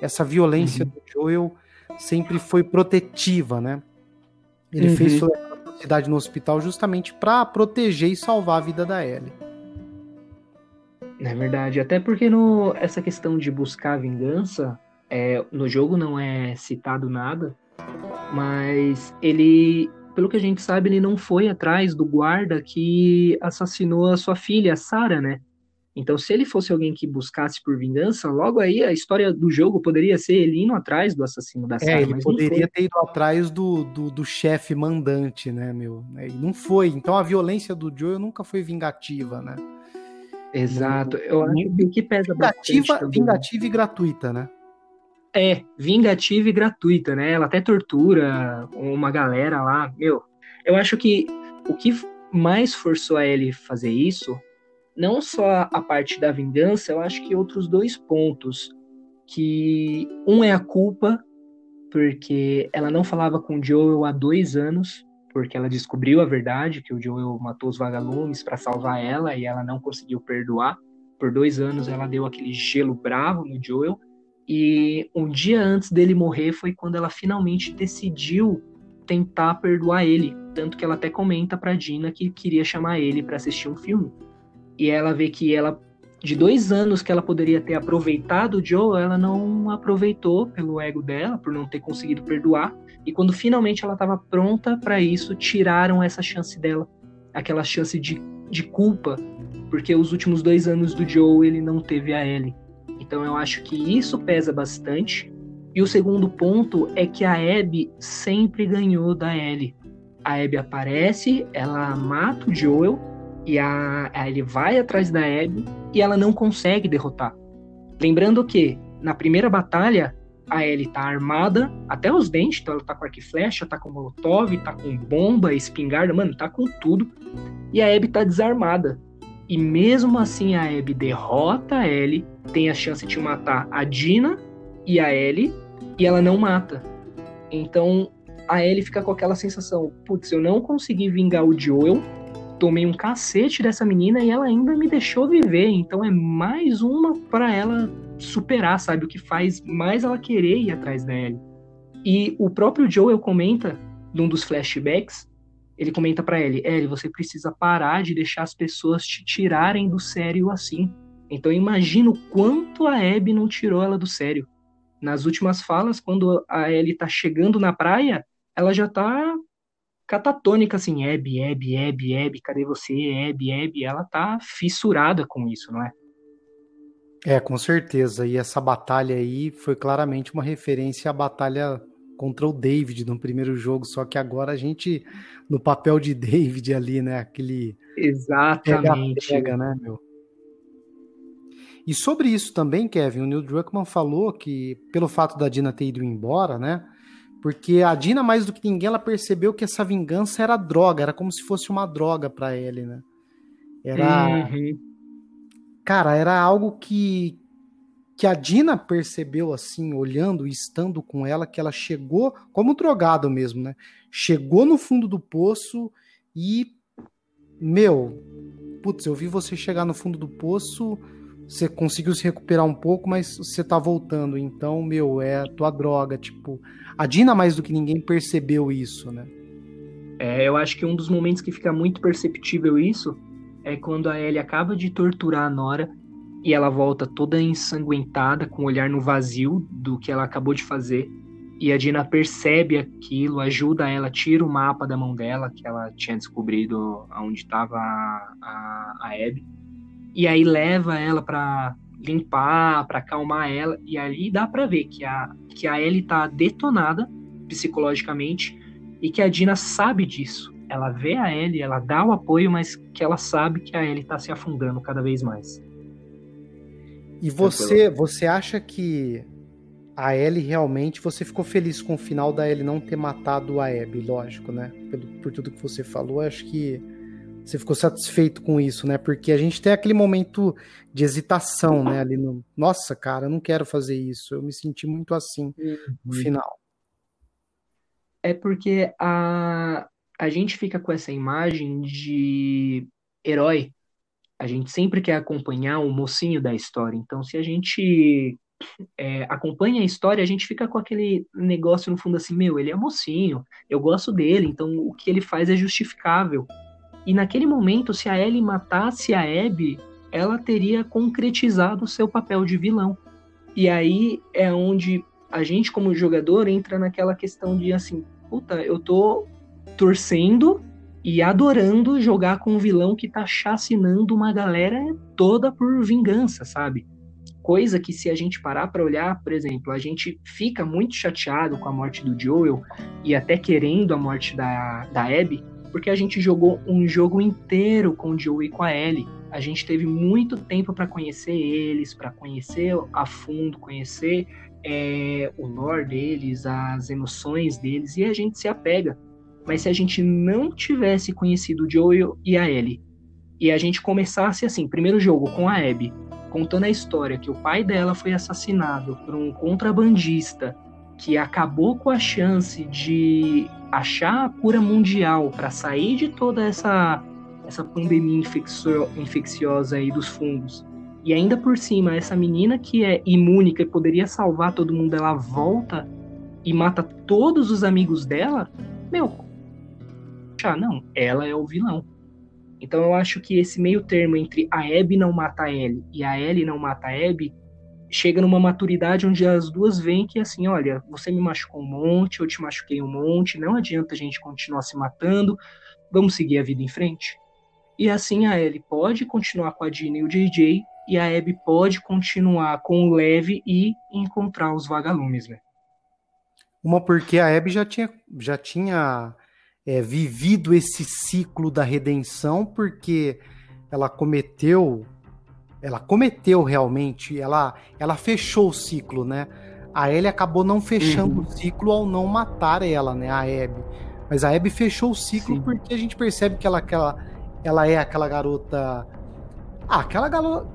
[SPEAKER 1] Essa violência uhum. do Joel sempre foi protetiva, né? Ele uhum. fez sua cidade no hospital justamente para proteger e salvar a vida da Ellie.
[SPEAKER 2] É verdade, até porque no, essa questão de buscar vingança, é, no jogo não é citado nada, mas ele, pelo que a gente sabe, ele não foi atrás do guarda que assassinou a sua filha, Sarah, né? Então, se ele fosse alguém que buscasse por vingança, logo aí a história do jogo poderia ser ele indo atrás do assassino da Sarah.
[SPEAKER 1] É, ele poderia ter ido atrás do, do, do chefe mandante, né, meu? E não foi. Então a violência do Joe nunca foi vingativa, né?
[SPEAKER 2] Exato. Eu acho que o que pesa
[SPEAKER 1] vingativa, vingativa e gratuita, né?
[SPEAKER 2] É, vingativa e gratuita, né? Ela até tortura uma galera lá. Meu, eu acho que o que mais forçou a ele fazer isso não só a parte da vingança, eu acho que outros dois pontos. Que um é a culpa, porque ela não falava com o Joel há dois anos, porque ela descobriu a verdade, que o Joel matou os vagalumes para salvar ela e ela não conseguiu perdoar. Por dois anos ela deu aquele gelo bravo no Joel. E um dia antes dele morrer foi quando ela finalmente decidiu tentar perdoar ele. Tanto que ela até comenta pra Dina que queria chamar ele para assistir um filme e ela vê que ela de dois anos que ela poderia ter aproveitado o Joe, ela não aproveitou pelo ego dela, por não ter conseguido perdoar. E quando finalmente ela estava pronta para isso, tiraram essa chance dela, aquela chance de, de culpa, porque os últimos dois anos do Joe ele não teve a Ellie. Então eu acho que isso pesa bastante. E o segundo ponto é que a Abby sempre ganhou da Ellie. A Abby aparece, ela mata o Joel e a, a, ele vai atrás da Abby e ela não consegue derrotar. Lembrando que na primeira batalha a Ellie tá armada até os dentes, então ela tá com arco e flecha, tá com molotov, tá com bomba, espingarda, mano, tá com tudo. E a Abby tá desarmada. E mesmo assim a Abby derrota a Ellie, tem a chance de matar a Dina e a Ellie, e ela não mata. Então a Ellie fica com aquela sensação, putz, eu não consegui vingar o Joel, tomei um cacete dessa menina e ela ainda me deixou viver. Então é mais uma para ela superar, sabe? O que faz mais ela querer ir atrás Ellie. E o próprio Joel comenta, num dos flashbacks, ele comenta para Ellie: Ellie, você precisa parar de deixar as pessoas te tirarem do sério assim. Então imagina o quanto a Abby não tirou ela do sério. Nas últimas falas, quando a Ellie tá chegando na praia, ela já tá catatônica, assim, Abby, Abby, Abby, Abby, cadê você, Abby, Abby, ela tá fissurada com isso, não é?
[SPEAKER 1] É, com certeza. E essa batalha aí foi claramente uma referência à batalha contra o David no primeiro jogo, só que agora a gente no papel de David ali, né? Aquele
[SPEAKER 2] exatamente
[SPEAKER 1] pega, né, meu? E sobre isso também, Kevin, o Neil Druckmann falou que pelo fato da Dina ter ido embora, né? Porque a Dina mais do que ninguém ela percebeu que essa vingança era droga, era como se fosse uma droga para ele, né? Era uhum. Cara, era algo que que a Dina percebeu assim, olhando e estando com ela, que ela chegou como drogado mesmo, né? Chegou no fundo do poço e meu, putz, eu vi você chegar no fundo do poço, você conseguiu se recuperar um pouco, mas você tá voltando, então, meu, é a tua droga, tipo, a Dina mais do que ninguém percebeu isso, né?
[SPEAKER 2] É, eu acho que um dos momentos que fica muito perceptível isso é quando a Ellie acaba de torturar a Nora e ela volta toda ensanguentada, com o olhar no vazio do que ela acabou de fazer. E a Dina percebe aquilo, ajuda ela, tira o mapa da mão dela, que ela tinha descobrido onde estava a, a, a Abby. E aí leva ela para limpar, para acalmar ela. E ali dá para ver que a, que a Ellie tá detonada psicologicamente e que a Dina sabe disso. Ela vê a Ellie, ela dá o apoio, mas que ela sabe que a Ellie tá se afundando cada vez mais.
[SPEAKER 1] E você, você acha que a Ellie realmente, você ficou feliz com o final da Ellie não ter matado a Abby, lógico, né? Por, por tudo que você falou, acho que você ficou satisfeito com isso, né? Porque a gente tem aquele momento de hesitação, né? Ali no, nossa, cara, eu não quero fazer isso. Eu me senti muito assim no uhum. final.
[SPEAKER 2] É porque a, a gente fica com essa imagem de herói a gente sempre quer acompanhar o mocinho da história. Então, se a gente é, acompanha a história, a gente fica com aquele negócio no fundo assim, meu, ele é mocinho, eu gosto dele, então o que ele faz é justificável. E naquele momento, se a Ellie matasse a Abby, ela teria concretizado o seu papel de vilão. E aí é onde a gente, como jogador, entra naquela questão de assim, puta, eu tô torcendo e adorando jogar com um vilão que tá chacinando uma galera toda por vingança, sabe? Coisa que se a gente parar para olhar, por exemplo, a gente fica muito chateado com a morte do Joel e até querendo a morte da, da Abby, porque a gente jogou um jogo inteiro com o Joel e com a Ellie. A gente teve muito tempo para conhecer eles, para conhecer a fundo, conhecer é, o lore deles, as emoções deles, e a gente se apega. Mas se a gente não tivesse conhecido o Joel e a Ellie, e a gente começasse assim, primeiro jogo com a Abby, contando a história que o pai dela foi assassinado por um contrabandista que acabou com a chance de achar a cura mundial para sair de toda essa essa pandemia infecciosa aí dos fungos. E ainda por cima, essa menina que é imune, que poderia salvar todo mundo, ela volta e mata todos os amigos dela. Meu, ah, não, ela é o vilão. Então eu acho que esse meio termo entre a Abby não mata a Ellie e a Ellie não mata a Abby chega numa maturidade onde as duas veem que assim, olha, você me machucou um monte, eu te machuquei um monte, não adianta a gente continuar se matando, vamos seguir a vida em frente. E assim a Ellie pode continuar com a Dina e o JJ e a Abby pode continuar com o Leve e encontrar os vagalumes, né?
[SPEAKER 1] Uma porque a Abby já tinha já tinha é, vivido esse ciclo da redenção, porque ela cometeu, ela cometeu realmente, ela, ela fechou o ciclo, né? A Ellie acabou não fechando uhum. o ciclo ao não matar ela, né? A Abby. Mas a Abby fechou o ciclo Sim. porque a gente percebe que ela, aquela, ela é aquela garota. Ah, aquela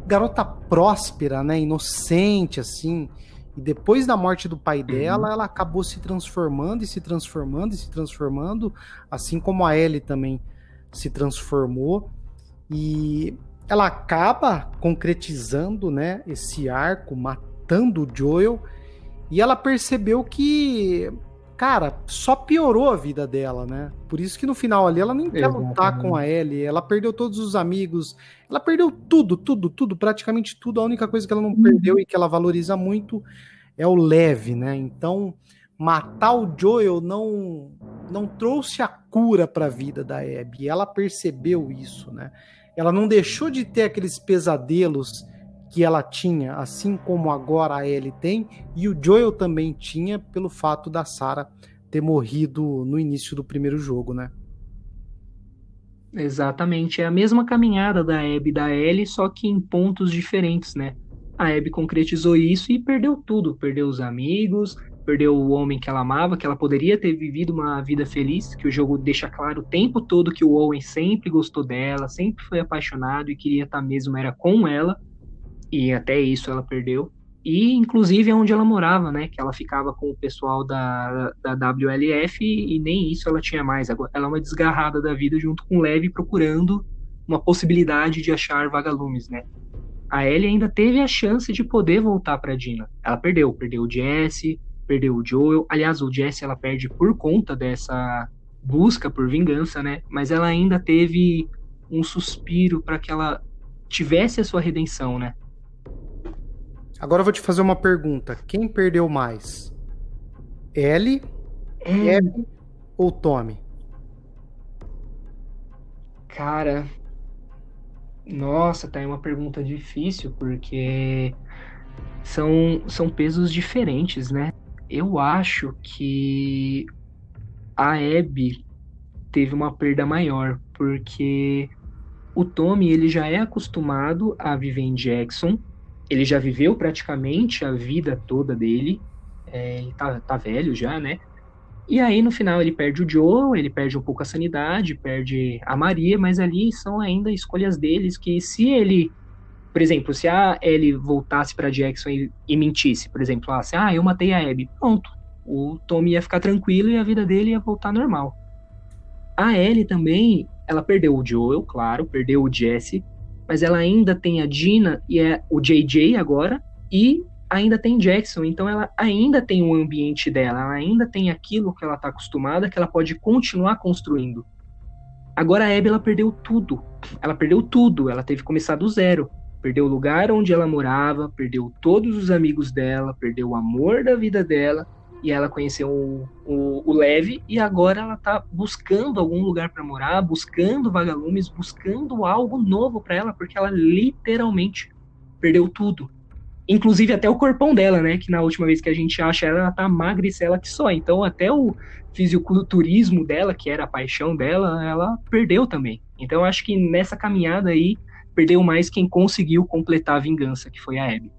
[SPEAKER 1] garota próspera, né? Inocente, assim. E depois da morte do pai dela, uhum. ela acabou se transformando e se transformando e se transformando, assim como a Ellie também se transformou. E ela acaba concretizando, né, esse arco, matando o Joel. E ela percebeu que, cara, só piorou a vida dela, né? Por isso que no final ali ela nem quer lutar com a Ellie. Ela perdeu todos os amigos. Ela perdeu tudo, tudo, tudo, praticamente tudo. A única coisa que ela não uhum. perdeu e que ela valoriza muito é o leve, né? Então, matar o Joel não não trouxe a cura para a vida da Abby. Ela percebeu isso, né? Ela não deixou de ter aqueles pesadelos que ela tinha, assim como agora a Ellie tem, e o Joel também tinha pelo fato da Sarah ter morrido no início do primeiro jogo, né?
[SPEAKER 2] Exatamente, é a mesma caminhada da Abby e da Ellie, só que em pontos diferentes, né? A Abby concretizou isso e perdeu tudo, perdeu os amigos, perdeu o homem que ela amava, que ela poderia ter vivido uma vida feliz, que o jogo deixa claro o tempo todo que o Owen sempre gostou dela, sempre foi apaixonado e queria estar mesmo era com ela, e até isso ela perdeu. E, inclusive, é onde ela morava, né? Que ela ficava com o pessoal da, da WLF e, nem isso ela tinha mais. Ela é uma desgarrada da vida junto com o Levi procurando uma possibilidade de achar vagalumes, né? A Ellie ainda teve a chance de poder voltar para Dina. Ela perdeu, perdeu o Jesse, perdeu o Joel. Aliás, o Jesse ela perde por conta dessa busca por vingança, né? Mas ela ainda teve um suspiro para que ela tivesse a sua redenção, né?
[SPEAKER 1] Agora eu vou te fazer uma pergunta. Quem perdeu mais? Ellie, é... Abby ou Tommy?
[SPEAKER 2] Cara, nossa, tá aí uma pergunta difícil, porque são, são pesos diferentes, né? Eu acho que a Abby teve uma perda maior, porque o Tommy ele já é acostumado a viver em Jackson, ele já viveu praticamente a vida toda dele, é, ele tá, tá velho já, né? E aí no final ele perde o Joe, ele perde um pouco a sanidade, perde a Maria, mas ali são ainda escolhas deles que se ele, por exemplo, se a Ellie voltasse para Jackson e, e, mentisse, por exemplo, ah, assim, ah, eu matei a Abby, pronto, o Tommy ia ficar tranquilo e a vida dele ia voltar normal. A Ellie também, ela perdeu o Joel, claro, perdeu o Jesse, mas ela ainda tem a Dina e é o JJ agora e ainda tem Jackson, então ela ainda tem o ambiente dela, ela ainda tem aquilo que ela está acostumada, que ela pode continuar construindo. Agora a Abby ela perdeu tudo, ela perdeu tudo, ela teve que começar do zero, perdeu o lugar onde ela morava, perdeu todos os amigos dela, perdeu o amor da vida dela e ela conheceu o, o, o Leve e agora ela tá buscando algum lugar para morar, buscando vagalumes, buscando algo novo para ela, porque ela literalmente perdeu tudo. Inclusive até o corpão dela, né? Que na última vez que a gente acha ela, ela tá magricela que só. Então até o fisiculturismo dela, que era a paixão dela, ela perdeu também. Então acho que nessa caminhada aí, perdeu mais quem conseguiu completar a vingança, que foi a Abby.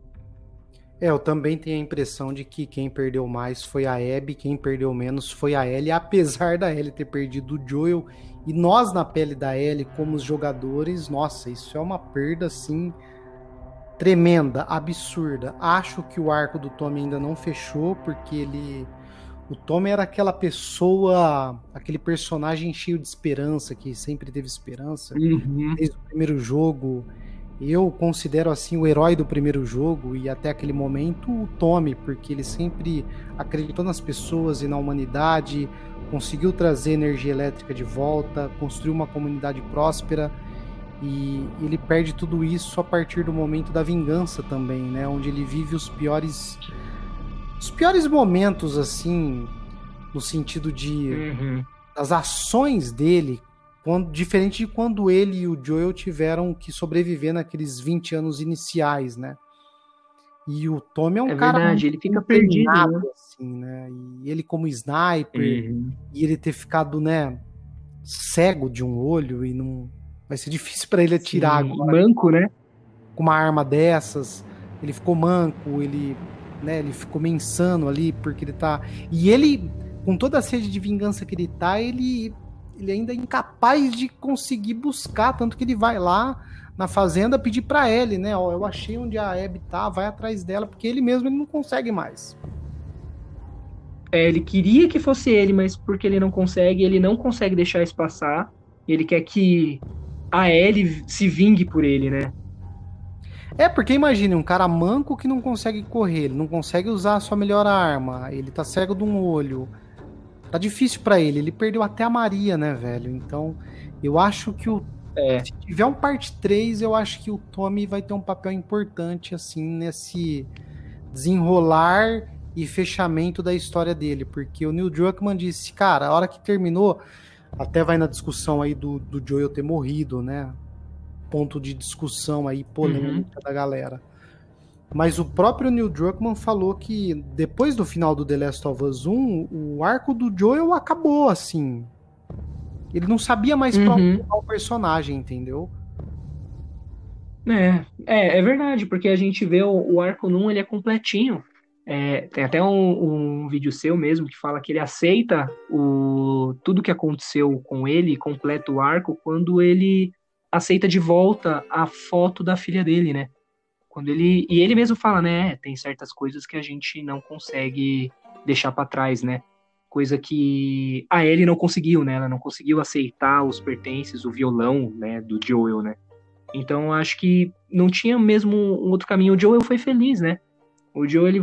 [SPEAKER 1] É, eu também tenho a impressão de que quem perdeu mais foi a Abby, quem perdeu menos foi a Ellie, apesar da Ellie ter perdido o Joel. E nós, na pele da Ellie, como os jogadores, nossa, isso é uma perda, assim, tremenda, absurda. Acho que o arco do Tommy ainda não fechou, porque ele... O Tommy era aquela pessoa, aquele personagem cheio de esperança, que sempre teve esperança. Uhum. Desde o primeiro jogo eu considero assim o herói do primeiro jogo e até aquele momento o Tommy, porque ele sempre acreditou nas pessoas e na humanidade, conseguiu trazer energia elétrica de volta, construiu uma comunidade próspera e ele perde tudo isso a partir do momento da vingança também, né, onde ele vive os piores os piores momentos assim, no sentido de uhum. das ações dele quando, diferente de quando ele e o Joel tiveram que sobreviver naqueles 20 anos iniciais, né? E o Tommy é um
[SPEAKER 2] é
[SPEAKER 1] cara
[SPEAKER 2] verdade, ele fica perdido, né?
[SPEAKER 1] assim, né? E ele como sniper, uhum. e ele ter ficado, né, cego de um olho e não vai ser difícil para ele atirar
[SPEAKER 2] Sim, agora. Manco, né?
[SPEAKER 1] Com uma arma dessas, ele ficou manco, ele, né, ele ficou meio insano ali porque ele tá e ele com toda a sede de vingança que ele tá, ele ele ainda é incapaz de conseguir buscar, tanto que ele vai lá na fazenda pedir para ele, né? Ó, eu achei onde a Abby tá, vai atrás dela, porque ele mesmo ele não consegue mais.
[SPEAKER 2] É, ele queria que fosse ele, mas porque ele não consegue, ele não consegue deixar isso passar. Ele quer que a Ellie se vingue por ele, né?
[SPEAKER 1] É, porque imagine, um cara manco que não consegue correr, ele não consegue usar a sua melhor arma, ele tá cego de um olho tá difícil para ele. Ele perdeu até a Maria, né, velho? Então, eu acho que o. É. Se tiver um parte 3, eu acho que o Tommy vai ter um papel importante, assim, nesse desenrolar e fechamento da história dele. Porque o Neil Druckmann disse, cara, a hora que terminou, até vai na discussão aí do, do Joel ter morrido, né? Ponto de discussão aí polêmica uhum. da galera. Mas o próprio Neil Druckmann falou que depois do final do The Last of Us 1, o arco do Joel acabou, assim. Ele não sabia mais uhum. onde o personagem, entendeu?
[SPEAKER 2] É, é, é verdade, porque a gente vê o, o arco 1, ele é completinho. É, tem até um, um, vídeo seu mesmo que fala que ele aceita o, tudo que aconteceu com ele, completa o arco, quando ele aceita de volta a foto da filha dele, né? Quando ele e ele mesmo fala, né, tem certas coisas que a gente não consegue deixar para trás, né? Coisa que a Ellie não conseguiu, né? Ela não conseguiu aceitar os pertences, o violão, né, do Joel, né? Então acho que não tinha mesmo um outro caminho. O Joel foi feliz, né? O Joel ele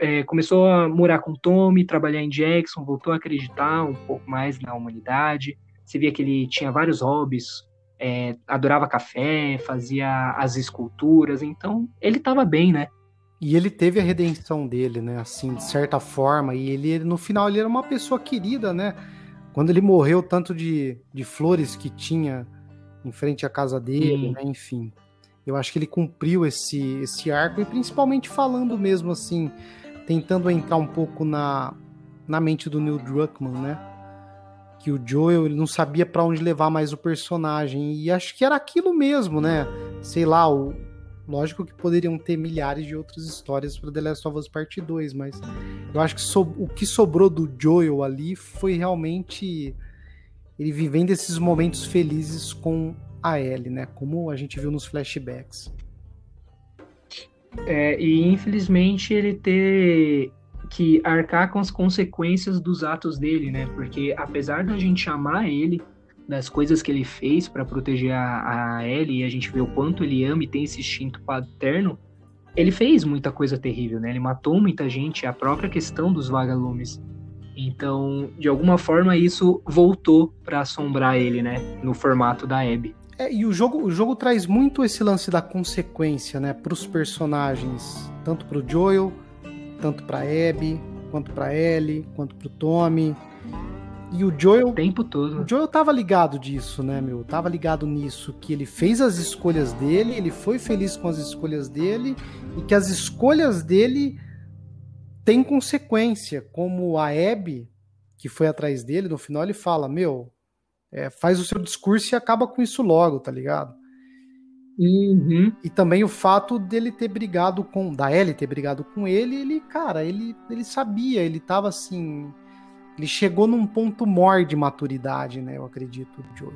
[SPEAKER 2] é, começou a morar com o Tommy, trabalhar em Jackson, voltou a acreditar um pouco mais na humanidade. Você via que ele tinha vários hobbies, é, adorava café, fazia as esculturas, então ele estava bem, né?
[SPEAKER 1] E ele teve a redenção dele, né? Assim, de certa forma. E ele, no final, ele era uma pessoa querida, né? Quando ele morreu, tanto de, de flores que tinha em frente à casa dele, né? Enfim. Eu acho que ele cumpriu esse, esse arco, e principalmente falando mesmo assim, tentando entrar um pouco na, na mente do Neil Druckmann, né? Que o Joel ele não sabia para onde levar mais o personagem. E acho que era aquilo mesmo, né? Sei lá, o... lógico que poderiam ter milhares de outras histórias para The Last of Us Part 2, mas eu acho que so... o que sobrou do Joel ali foi realmente ele vivendo esses momentos felizes com a Ellie, né? Como a gente viu nos flashbacks.
[SPEAKER 2] É, e infelizmente ele ter que arcar com as consequências dos atos dele, né? Porque apesar da gente amar ele, das coisas que ele fez para proteger a, a Ellie, e a gente vê o quanto ele ama e tem esse instinto paterno, ele fez muita coisa terrível, né? Ele matou muita gente, a própria questão dos vagalumes. Então, de alguma forma, isso voltou para assombrar ele, né? No formato da Abby.
[SPEAKER 1] É, e o jogo, o jogo traz muito esse lance da consequência, né? Para os personagens, tanto para o Joel tanto para Abby, quanto para Ellie, quanto para o Tommy. E o Joel.
[SPEAKER 2] O tempo todo.
[SPEAKER 1] O Joel tava ligado disso, né, meu? Tava ligado nisso, que ele fez as escolhas dele, ele foi feliz com as escolhas dele, e que as escolhas dele têm consequência, como a Abby, que foi atrás dele, no final ele fala: Meu, é, faz o seu discurso e acaba com isso logo, tá ligado?
[SPEAKER 2] Uhum.
[SPEAKER 1] E também o fato dele ter brigado com. Da Ellie ter brigado com ele, ele, cara, ele, ele sabia, ele tava assim. Ele chegou num ponto maior de maturidade, né? Eu acredito, Joel.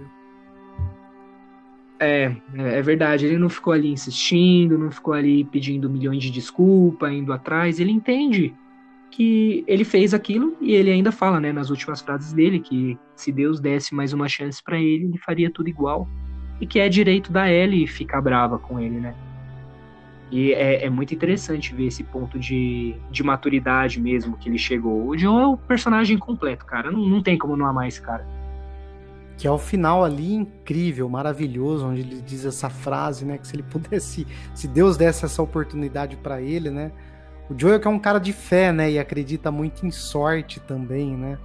[SPEAKER 2] É, é verdade. Ele não ficou ali insistindo, não ficou ali pedindo milhões de desculpas, indo atrás. Ele entende que ele fez aquilo e ele ainda fala, né, nas últimas frases dele, que se Deus desse mais uma chance para ele, ele faria tudo igual e que é direito da Ellie ficar brava com ele, né? E é, é, muito interessante ver esse ponto de, de maturidade mesmo que ele chegou. O Joe é o personagem completo, cara. Não, não tem como não amar esse cara.
[SPEAKER 1] Que é o final ali incrível, maravilhoso, onde ele diz essa frase, né? Que se ele pudesse, se Deus desse essa oportunidade para ele, né? O Joel que é um cara de fé, né? E acredita muito em sorte também, né?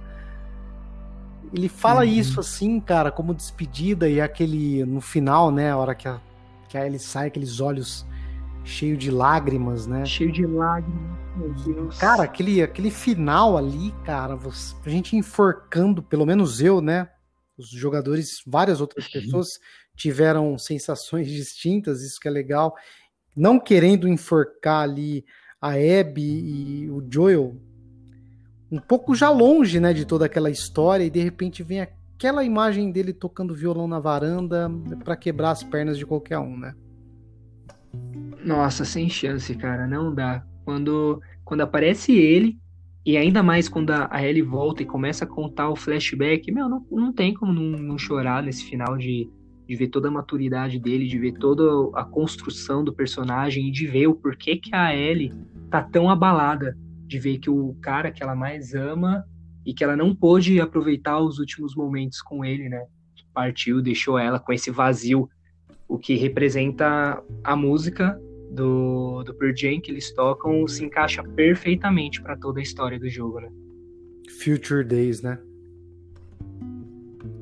[SPEAKER 1] Ele fala uhum. isso assim, cara, como despedida e aquele no final, né, a hora que a, que a Ellie sai, aqueles olhos cheios de lágrimas, né?
[SPEAKER 2] Cheio de lágrimas, meu Deus.
[SPEAKER 1] Cara, aquele, aquele final ali, cara, você, a gente enforcando, pelo menos eu, né? Os jogadores, várias outras pessoas tiveram sensações distintas, isso que é legal. Não querendo enforcar ali a Abby e o Joel, um pouco já longe, né, de toda aquela história e de repente vem aquela imagem dele tocando violão na varanda para quebrar as pernas de qualquer um, né?
[SPEAKER 2] Nossa, sem chance, cara, não dá. Quando quando aparece ele e ainda mais quando a Ellie volta e começa a contar o flashback, meu, não, não tem como não, não chorar nesse final de, de ver toda a maturidade dele, de ver toda a construção do personagem e de ver o porquê que a Ellie tá tão abalada de ver que o cara que ela mais ama e que ela não pôde aproveitar os últimos momentos com ele, né? Partiu, deixou ela com esse vazio, o que representa a música do, do Pearl Jam que eles tocam se encaixa perfeitamente para toda a história do jogo, né?
[SPEAKER 1] Future Days, né?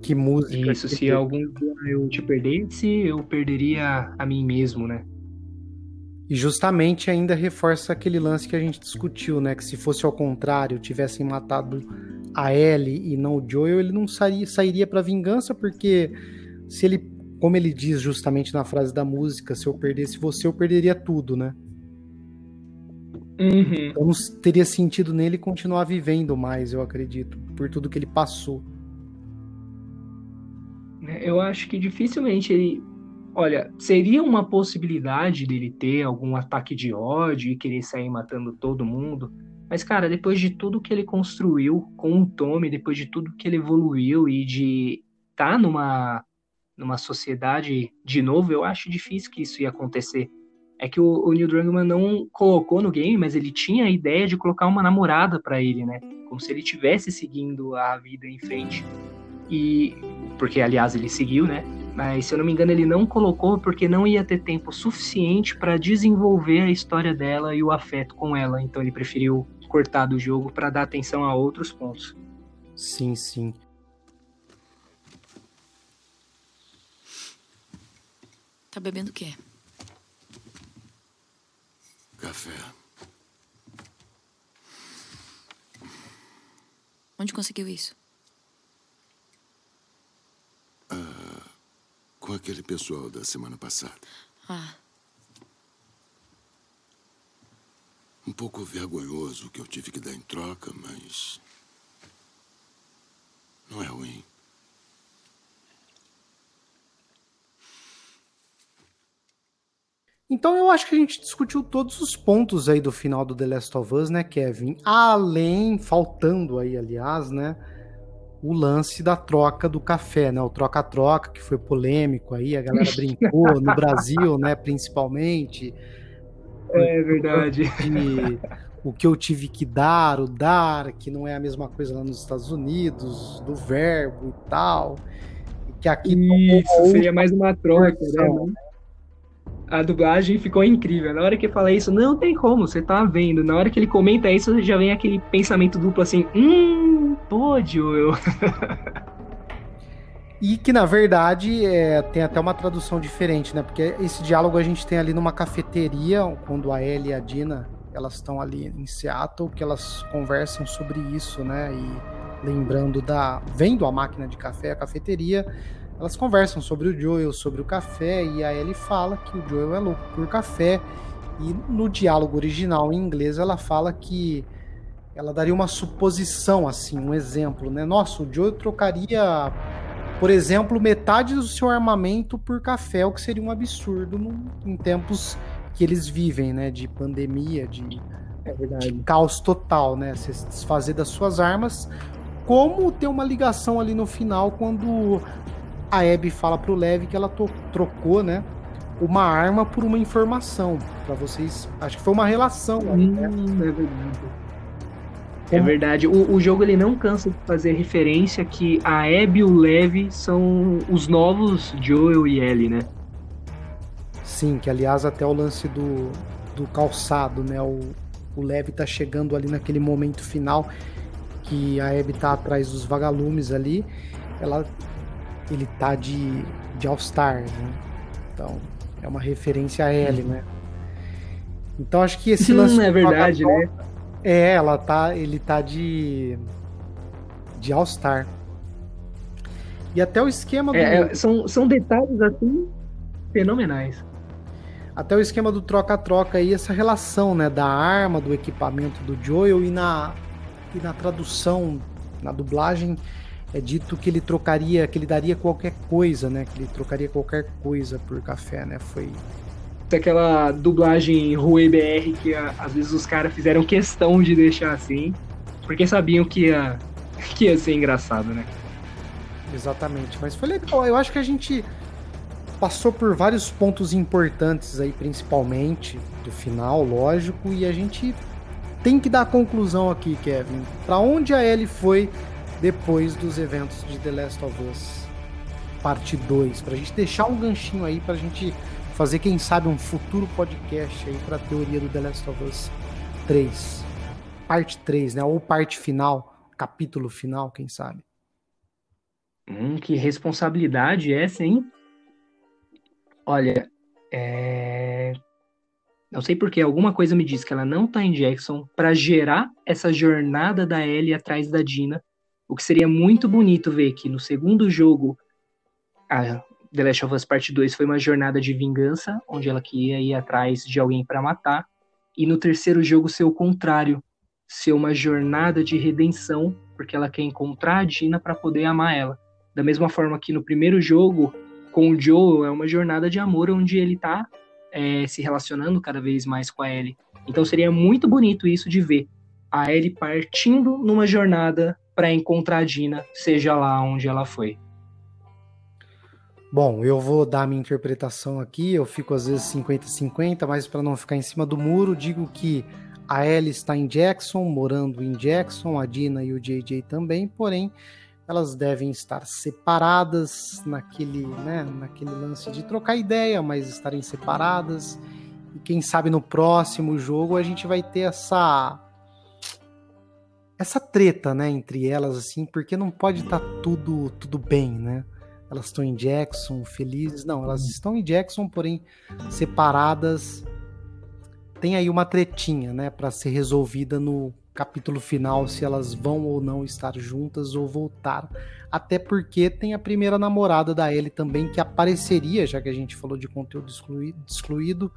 [SPEAKER 1] Que música.
[SPEAKER 2] Isso, que se algum dia eu te perdesse, eu perderia a mim mesmo, né?
[SPEAKER 1] E justamente ainda reforça aquele lance que a gente discutiu, né? Que se fosse ao contrário, tivessem matado a Ellie e não o Joel, ele não sairia, sairia para vingança, porque se ele, como ele diz justamente na frase da música, se eu perdesse você, eu perderia tudo, né?
[SPEAKER 2] Uhum.
[SPEAKER 1] Então não teria sentido nele continuar vivendo mais, eu acredito, por tudo que ele passou.
[SPEAKER 2] Eu acho que dificilmente ele. Olha, seria uma possibilidade dele ter algum ataque de ódio e querer sair matando todo mundo. Mas, cara, depois de tudo que ele construiu com o Tommy, depois de tudo que ele evoluiu e de estar tá numa, numa sociedade de novo, eu acho difícil que isso ia acontecer. É que o, o Neil Druckmann não colocou no game, mas ele tinha a ideia de colocar uma namorada para ele, né? Como se ele tivesse seguindo a vida em frente. E porque aliás ele seguiu, né? Mas se eu não me engano ele não colocou porque não ia ter tempo suficiente para desenvolver a história dela e o afeto com ela. Então ele preferiu cortar do jogo para dar atenção a outros pontos.
[SPEAKER 1] Sim, sim.
[SPEAKER 3] Tá bebendo o quê?
[SPEAKER 4] Café.
[SPEAKER 3] Onde conseguiu isso?
[SPEAKER 4] Com aquele pessoal da semana passada.
[SPEAKER 3] Ah.
[SPEAKER 4] Um pouco vergonhoso o que eu tive que dar em troca, mas. Não é ruim.
[SPEAKER 1] Então eu acho que a gente discutiu todos os pontos aí do final do The Last of Us, né, Kevin? Além, faltando aí, aliás, né, o lance da troca do café, né? O troca-troca, que foi polêmico aí, a galera brincou no Brasil, né, principalmente.
[SPEAKER 2] É verdade.
[SPEAKER 1] De, o que eu tive que dar, o dar, que não é a mesma coisa lá nos Estados Unidos, do verbo e tal. Que aqui
[SPEAKER 2] Isso, seria mais uma troca, né? A dublagem ficou incrível. Na hora que ele fala isso, não tem como, você tá vendo. Na hora que ele comenta isso, já vem aquele pensamento duplo assim, hum, pô, Joel.
[SPEAKER 1] E que na verdade é, tem até uma tradução diferente, né? Porque esse diálogo a gente tem ali numa cafeteria, quando a Ellie e a Dina elas estão ali em Seattle, que elas conversam sobre isso, né? E lembrando da. vendo a máquina de café, a cafeteria, elas conversam sobre o Joel, sobre o café, e a Ellie fala que o Joel é louco por café. E no diálogo original em inglês ela fala que ela daria uma suposição, assim, um exemplo, né? Nossa, o Joel trocaria, por exemplo, metade do seu armamento por café, o que seria um absurdo no, em tempos que eles vivem, né? De pandemia, de,
[SPEAKER 2] é
[SPEAKER 1] de caos total, né? Se desfazer das suas armas. Como ter uma ligação ali no final quando a Abby fala pro Levi que ela trocou, né? Uma arma por uma informação. para vocês. Acho que foi uma relação.
[SPEAKER 2] Hum, né? É verdade. É verdade. O, o, jogo ele não cansa de fazer referência que a Abby e o Levi são os novos Joel e Ellie, né?
[SPEAKER 1] Sim, que aliás até o lance do, do calçado, né? O, o Levi tá chegando ali naquele momento final que a Abby tá atrás dos vagalumes ali. Ela ele tá de, de All-Star, né? Então, é uma referência a ele, né? Então acho que esse lance.
[SPEAKER 2] é verdade, né?
[SPEAKER 1] É, ela tá. Ele tá de. de All-Star. E até o esquema
[SPEAKER 2] do. É, são, são detalhes assim fenomenais.
[SPEAKER 1] Até o esquema do troca-troca aí, essa relação, né? Da arma, do equipamento do Joel e na, e na tradução, na dublagem é dito que ele trocaria, que ele daria qualquer coisa, né? Que ele trocaria qualquer coisa por café, né? Foi
[SPEAKER 2] aquela dublagem Rui BR que às vezes os caras fizeram questão de deixar assim, porque sabiam que ia, que ia ser engraçado, né?
[SPEAKER 1] Exatamente, mas foi legal. Eu acho que a gente passou por vários pontos importantes aí, principalmente do final, lógico, e a gente tem que dar a conclusão aqui, Kevin. Para onde a Ellie foi depois dos eventos de The Last of Us parte 2, pra gente deixar um ganchinho aí pra gente fazer, quem sabe, um futuro podcast aí pra teoria do The Last of Us 3. Parte 3, né? Ou parte final, capítulo final, quem sabe.
[SPEAKER 2] Hum, que responsabilidade essa, hein? Olha, é... Não sei porque alguma coisa me diz que ela não tá em Jackson para gerar essa jornada da Ellie atrás da Dina. O que seria muito bonito ver que no segundo jogo, a The Last of Us Part 2 foi uma jornada de vingança, onde ela queria ir atrás de alguém para matar, e no terceiro jogo ser o contrário, ser uma jornada de redenção, porque ela quer encontrar a Dina para poder amar ela. Da mesma forma que no primeiro jogo, com o Joe, é uma jornada de amor onde ele tá é, se relacionando cada vez mais com a Ellie. Então seria muito bonito isso de ver a Ellie partindo numa jornada para encontrar Dina, seja lá onde ela foi.
[SPEAKER 1] Bom, eu vou dar minha interpretação aqui, eu fico às vezes 50-50, mas para não ficar em cima do muro, digo que a Ellie está em Jackson, morando em Jackson, a Dina e o JJ também, porém elas devem estar separadas naquele, né, naquele lance de trocar ideia, mas estarem separadas. E quem sabe no próximo jogo a gente vai ter essa essa treta, né, entre elas assim, porque não pode estar tá tudo tudo bem, né? Elas estão em Jackson, felizes. Não, elas estão em Jackson, porém separadas. Tem aí uma tretinha, né, para ser resolvida no capítulo final se elas vão ou não estar juntas ou voltar. Até porque tem a primeira namorada da Ellie também que apareceria, já que a gente falou de conteúdo excluído, excluído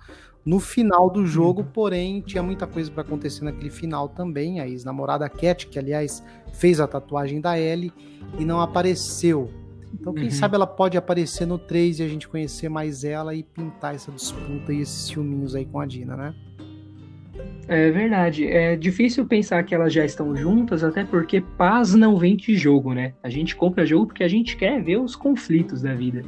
[SPEAKER 1] no final do jogo, uhum. porém tinha muita coisa para acontecer naquele final também. A ex-namorada Cat, que aliás fez a tatuagem da Ellie e não apareceu. Então, quem uhum. sabe ela pode aparecer no 3 e a gente conhecer mais ela e pintar essa disputa e esses ciúminhos aí com a Dina, né?
[SPEAKER 2] É verdade. É difícil pensar que elas já estão juntas, até porque paz não vem de jogo, né? A gente compra jogo porque a gente quer ver os conflitos da vida.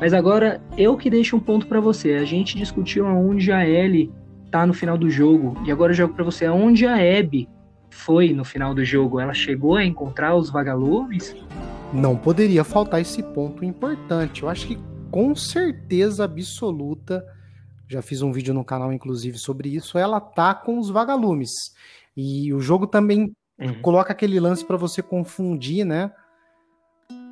[SPEAKER 2] Mas agora eu que deixo um ponto para você. A gente discutiu aonde a Ellie tá no final do jogo e agora eu jogo para você aonde a Abby foi no final do jogo. Ela chegou a encontrar os vagalumes?
[SPEAKER 1] Não poderia faltar esse ponto importante. Eu acho que com certeza absoluta já fiz um vídeo no canal, inclusive, sobre isso. Ela tá com os vagalumes. E o jogo também uhum. coloca aquele lance para você confundir, né?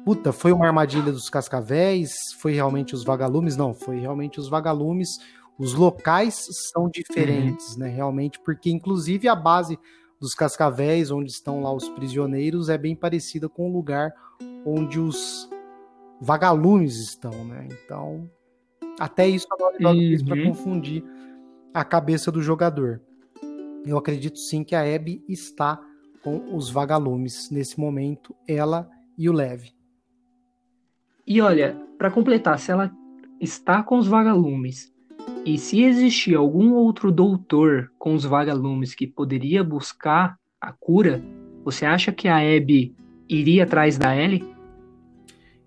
[SPEAKER 1] Puta, foi uma armadilha dos cascavéis? Foi realmente os vagalumes? Não, foi realmente os vagalumes. Os locais são diferentes, uhum. né? Realmente, porque inclusive a base dos cascavéis, onde estão lá os prisioneiros, é bem parecida com o lugar onde os vagalumes estão, né? Então, até isso a Naughty Dog fez para confundir a cabeça do jogador. Eu acredito sim que a Abby está com os vagalumes nesse momento, ela e o Lev.
[SPEAKER 2] E olha, para completar, se ela está com os vagalumes e se existir algum outro doutor com os vagalumes que poderia buscar a cura, você acha que a Abby iria atrás da Ellie?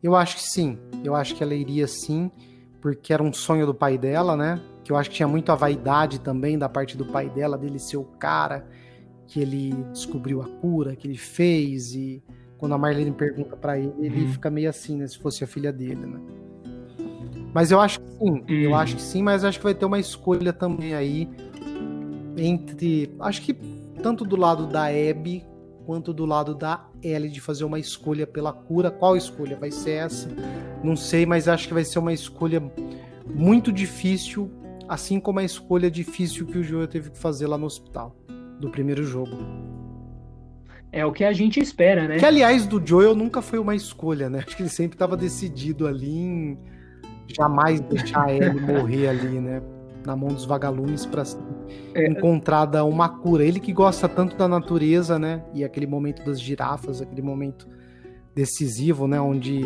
[SPEAKER 1] Eu acho que sim. Eu acho que ela iria sim porque era um sonho do pai dela, né? Que eu acho que tinha muito a vaidade também da parte do pai dela, dele ser o cara que ele descobriu a cura, que ele fez, e quando a Marlene pergunta para ele, ele uhum. fica meio assim, né? Se fosse a filha dele, né? Mas eu acho que sim, uhum. eu acho que sim, mas acho que vai ter uma escolha também aí entre. Acho que tanto do lado da Abby quanto do lado da Ellie de fazer uma escolha pela cura. Qual escolha vai ser essa? Não sei, mas acho que vai ser uma escolha muito difícil, assim como a escolha difícil que o Joel teve que fazer lá no hospital do primeiro jogo.
[SPEAKER 2] É o que a gente espera, né?
[SPEAKER 1] Que aliás do Joel nunca foi uma escolha, né? Acho que ele sempre estava decidido ali em jamais deixar ele morrer ali, né? Na mão dos vagalumes para é. encontrada uma cura. Ele que gosta tanto da natureza, né? E aquele momento das girafas, aquele momento decisivo, né? Onde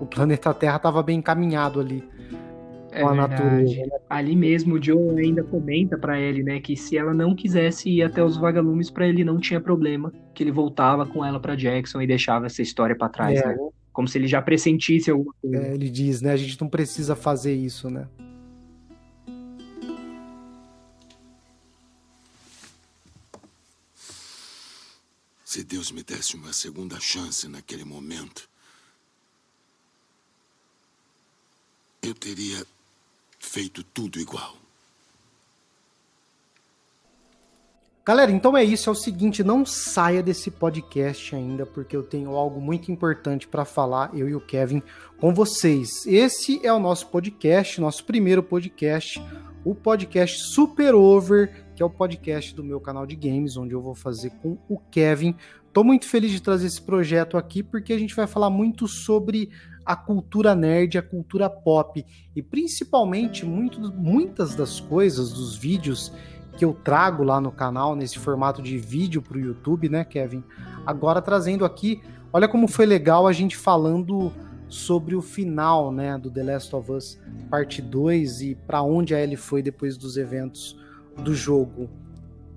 [SPEAKER 1] o planeta Terra estava bem encaminhado ali
[SPEAKER 2] é com a natureza. Né? Ali mesmo o Joe ainda comenta para ele, né, que se ela não quisesse ir até os vagalumes para ele não tinha problema, que ele voltava com ela para Jackson e deixava essa história para trás, é. né? Como se ele já pressentisse alguma coisa.
[SPEAKER 1] É, ele diz, né, a gente não precisa fazer isso, né?
[SPEAKER 4] Se Deus me desse uma segunda chance naquele momento, eu teria feito tudo igual.
[SPEAKER 1] Galera, então é isso, é o seguinte, não saia desse podcast ainda, porque eu tenho algo muito importante para falar, eu e o Kevin, com vocês. Esse é o nosso podcast, nosso primeiro podcast, o podcast Super Over, que é o podcast do meu canal de games, onde eu vou fazer com o Kevin. Tô muito feliz de trazer esse projeto aqui porque a gente vai falar muito sobre a cultura nerd, a cultura pop e principalmente muito, muitas das coisas, dos vídeos que eu trago lá no canal, nesse formato de vídeo para o YouTube, né, Kevin? Agora trazendo aqui, olha como foi legal a gente falando sobre o final, né, do The Last of Us Parte 2 e para onde a Ellie foi depois dos eventos do jogo.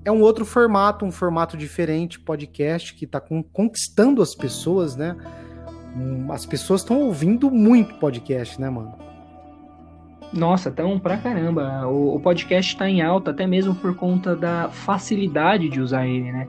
[SPEAKER 1] É um outro formato, um formato diferente, podcast que está conquistando as pessoas, né? As pessoas estão ouvindo muito podcast, né, mano?
[SPEAKER 2] Nossa, tão pra caramba. O, o podcast está em alta até mesmo por conta da facilidade de usar ele, né?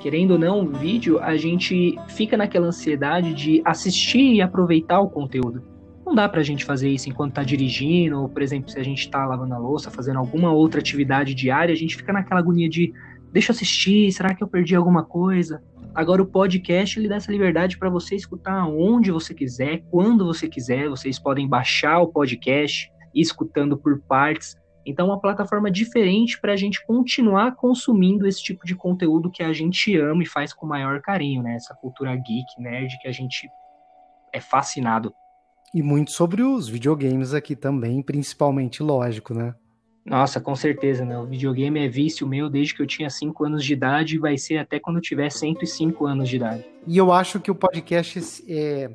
[SPEAKER 2] Querendo ou não, vídeo, a gente fica naquela ansiedade de assistir e aproveitar o conteúdo. Não dá pra gente fazer isso enquanto tá dirigindo, ou, por exemplo, se a gente tá lavando a louça, fazendo alguma outra atividade diária, a gente fica naquela agonia de deixa eu assistir, será que eu perdi alguma coisa? Agora o podcast ele dá essa liberdade para você escutar onde você quiser, quando você quiser. Vocês podem baixar o podcast, escutando por partes. Então, é uma plataforma diferente para a gente continuar consumindo esse tipo de conteúdo que a gente ama e faz com maior carinho, né? Essa cultura geek, nerd que a gente é fascinado.
[SPEAKER 1] E muito sobre os videogames aqui também, principalmente, lógico, né?
[SPEAKER 2] Nossa, com certeza, né? O videogame é vício meu desde que eu tinha 5 anos de idade e vai ser até quando eu tiver 105 anos de idade.
[SPEAKER 1] E eu acho que o podcast é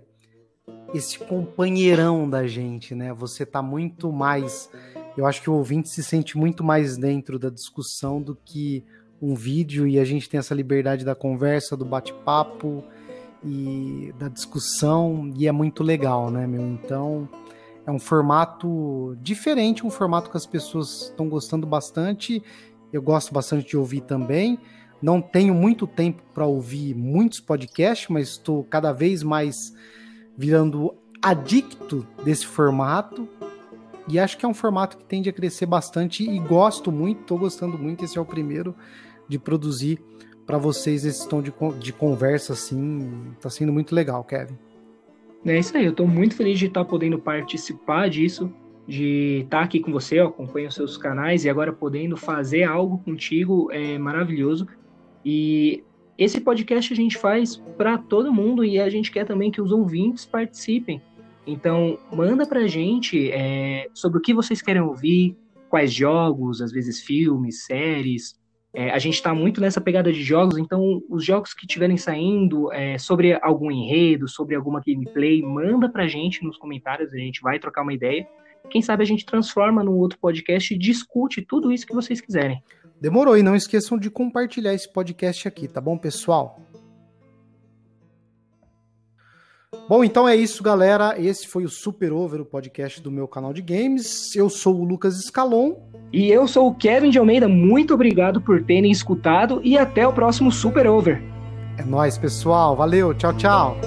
[SPEAKER 1] esse companheirão da gente, né? Você tá muito mais. Eu acho que o ouvinte se sente muito mais dentro da discussão do que um vídeo e a gente tem essa liberdade da conversa, do bate-papo e da discussão e é muito legal, né, meu? Então é um formato diferente, um formato que as pessoas estão gostando bastante. Eu gosto bastante de ouvir também. Não tenho muito tempo para ouvir muitos podcasts, mas estou cada vez mais virando adicto desse formato. E acho que é um formato que tende a crescer bastante e gosto muito, estou gostando muito. Esse é o primeiro de produzir para vocês esse tom de, de conversa assim. Está sendo muito legal, Kevin.
[SPEAKER 2] É isso aí, eu estou muito feliz de estar podendo participar disso, de estar aqui com você, eu acompanho os seus canais e agora podendo fazer algo contigo é maravilhoso. E esse podcast a gente faz para todo mundo e a gente quer também que os ouvintes participem. Então, manda para a gente é, sobre o que vocês querem ouvir, quais jogos, às vezes filmes, séries, é, a gente está muito nessa pegada de jogos, então os jogos que estiverem saindo é, sobre algum enredo, sobre alguma gameplay, manda pra gente nos comentários, a gente vai trocar uma ideia. Quem sabe a gente transforma num outro podcast e discute tudo isso que vocês quiserem.
[SPEAKER 1] Demorou, e não esqueçam de compartilhar esse podcast aqui, tá bom, pessoal? Bom, então é isso, galera. Esse foi o Super Over, o podcast do meu canal de games. Eu sou o Lucas Escalon.
[SPEAKER 2] E eu sou o Kevin de Almeida. Muito obrigado por terem escutado e até o próximo Super Over.
[SPEAKER 1] É nóis, pessoal. Valeu. Tchau, tchau.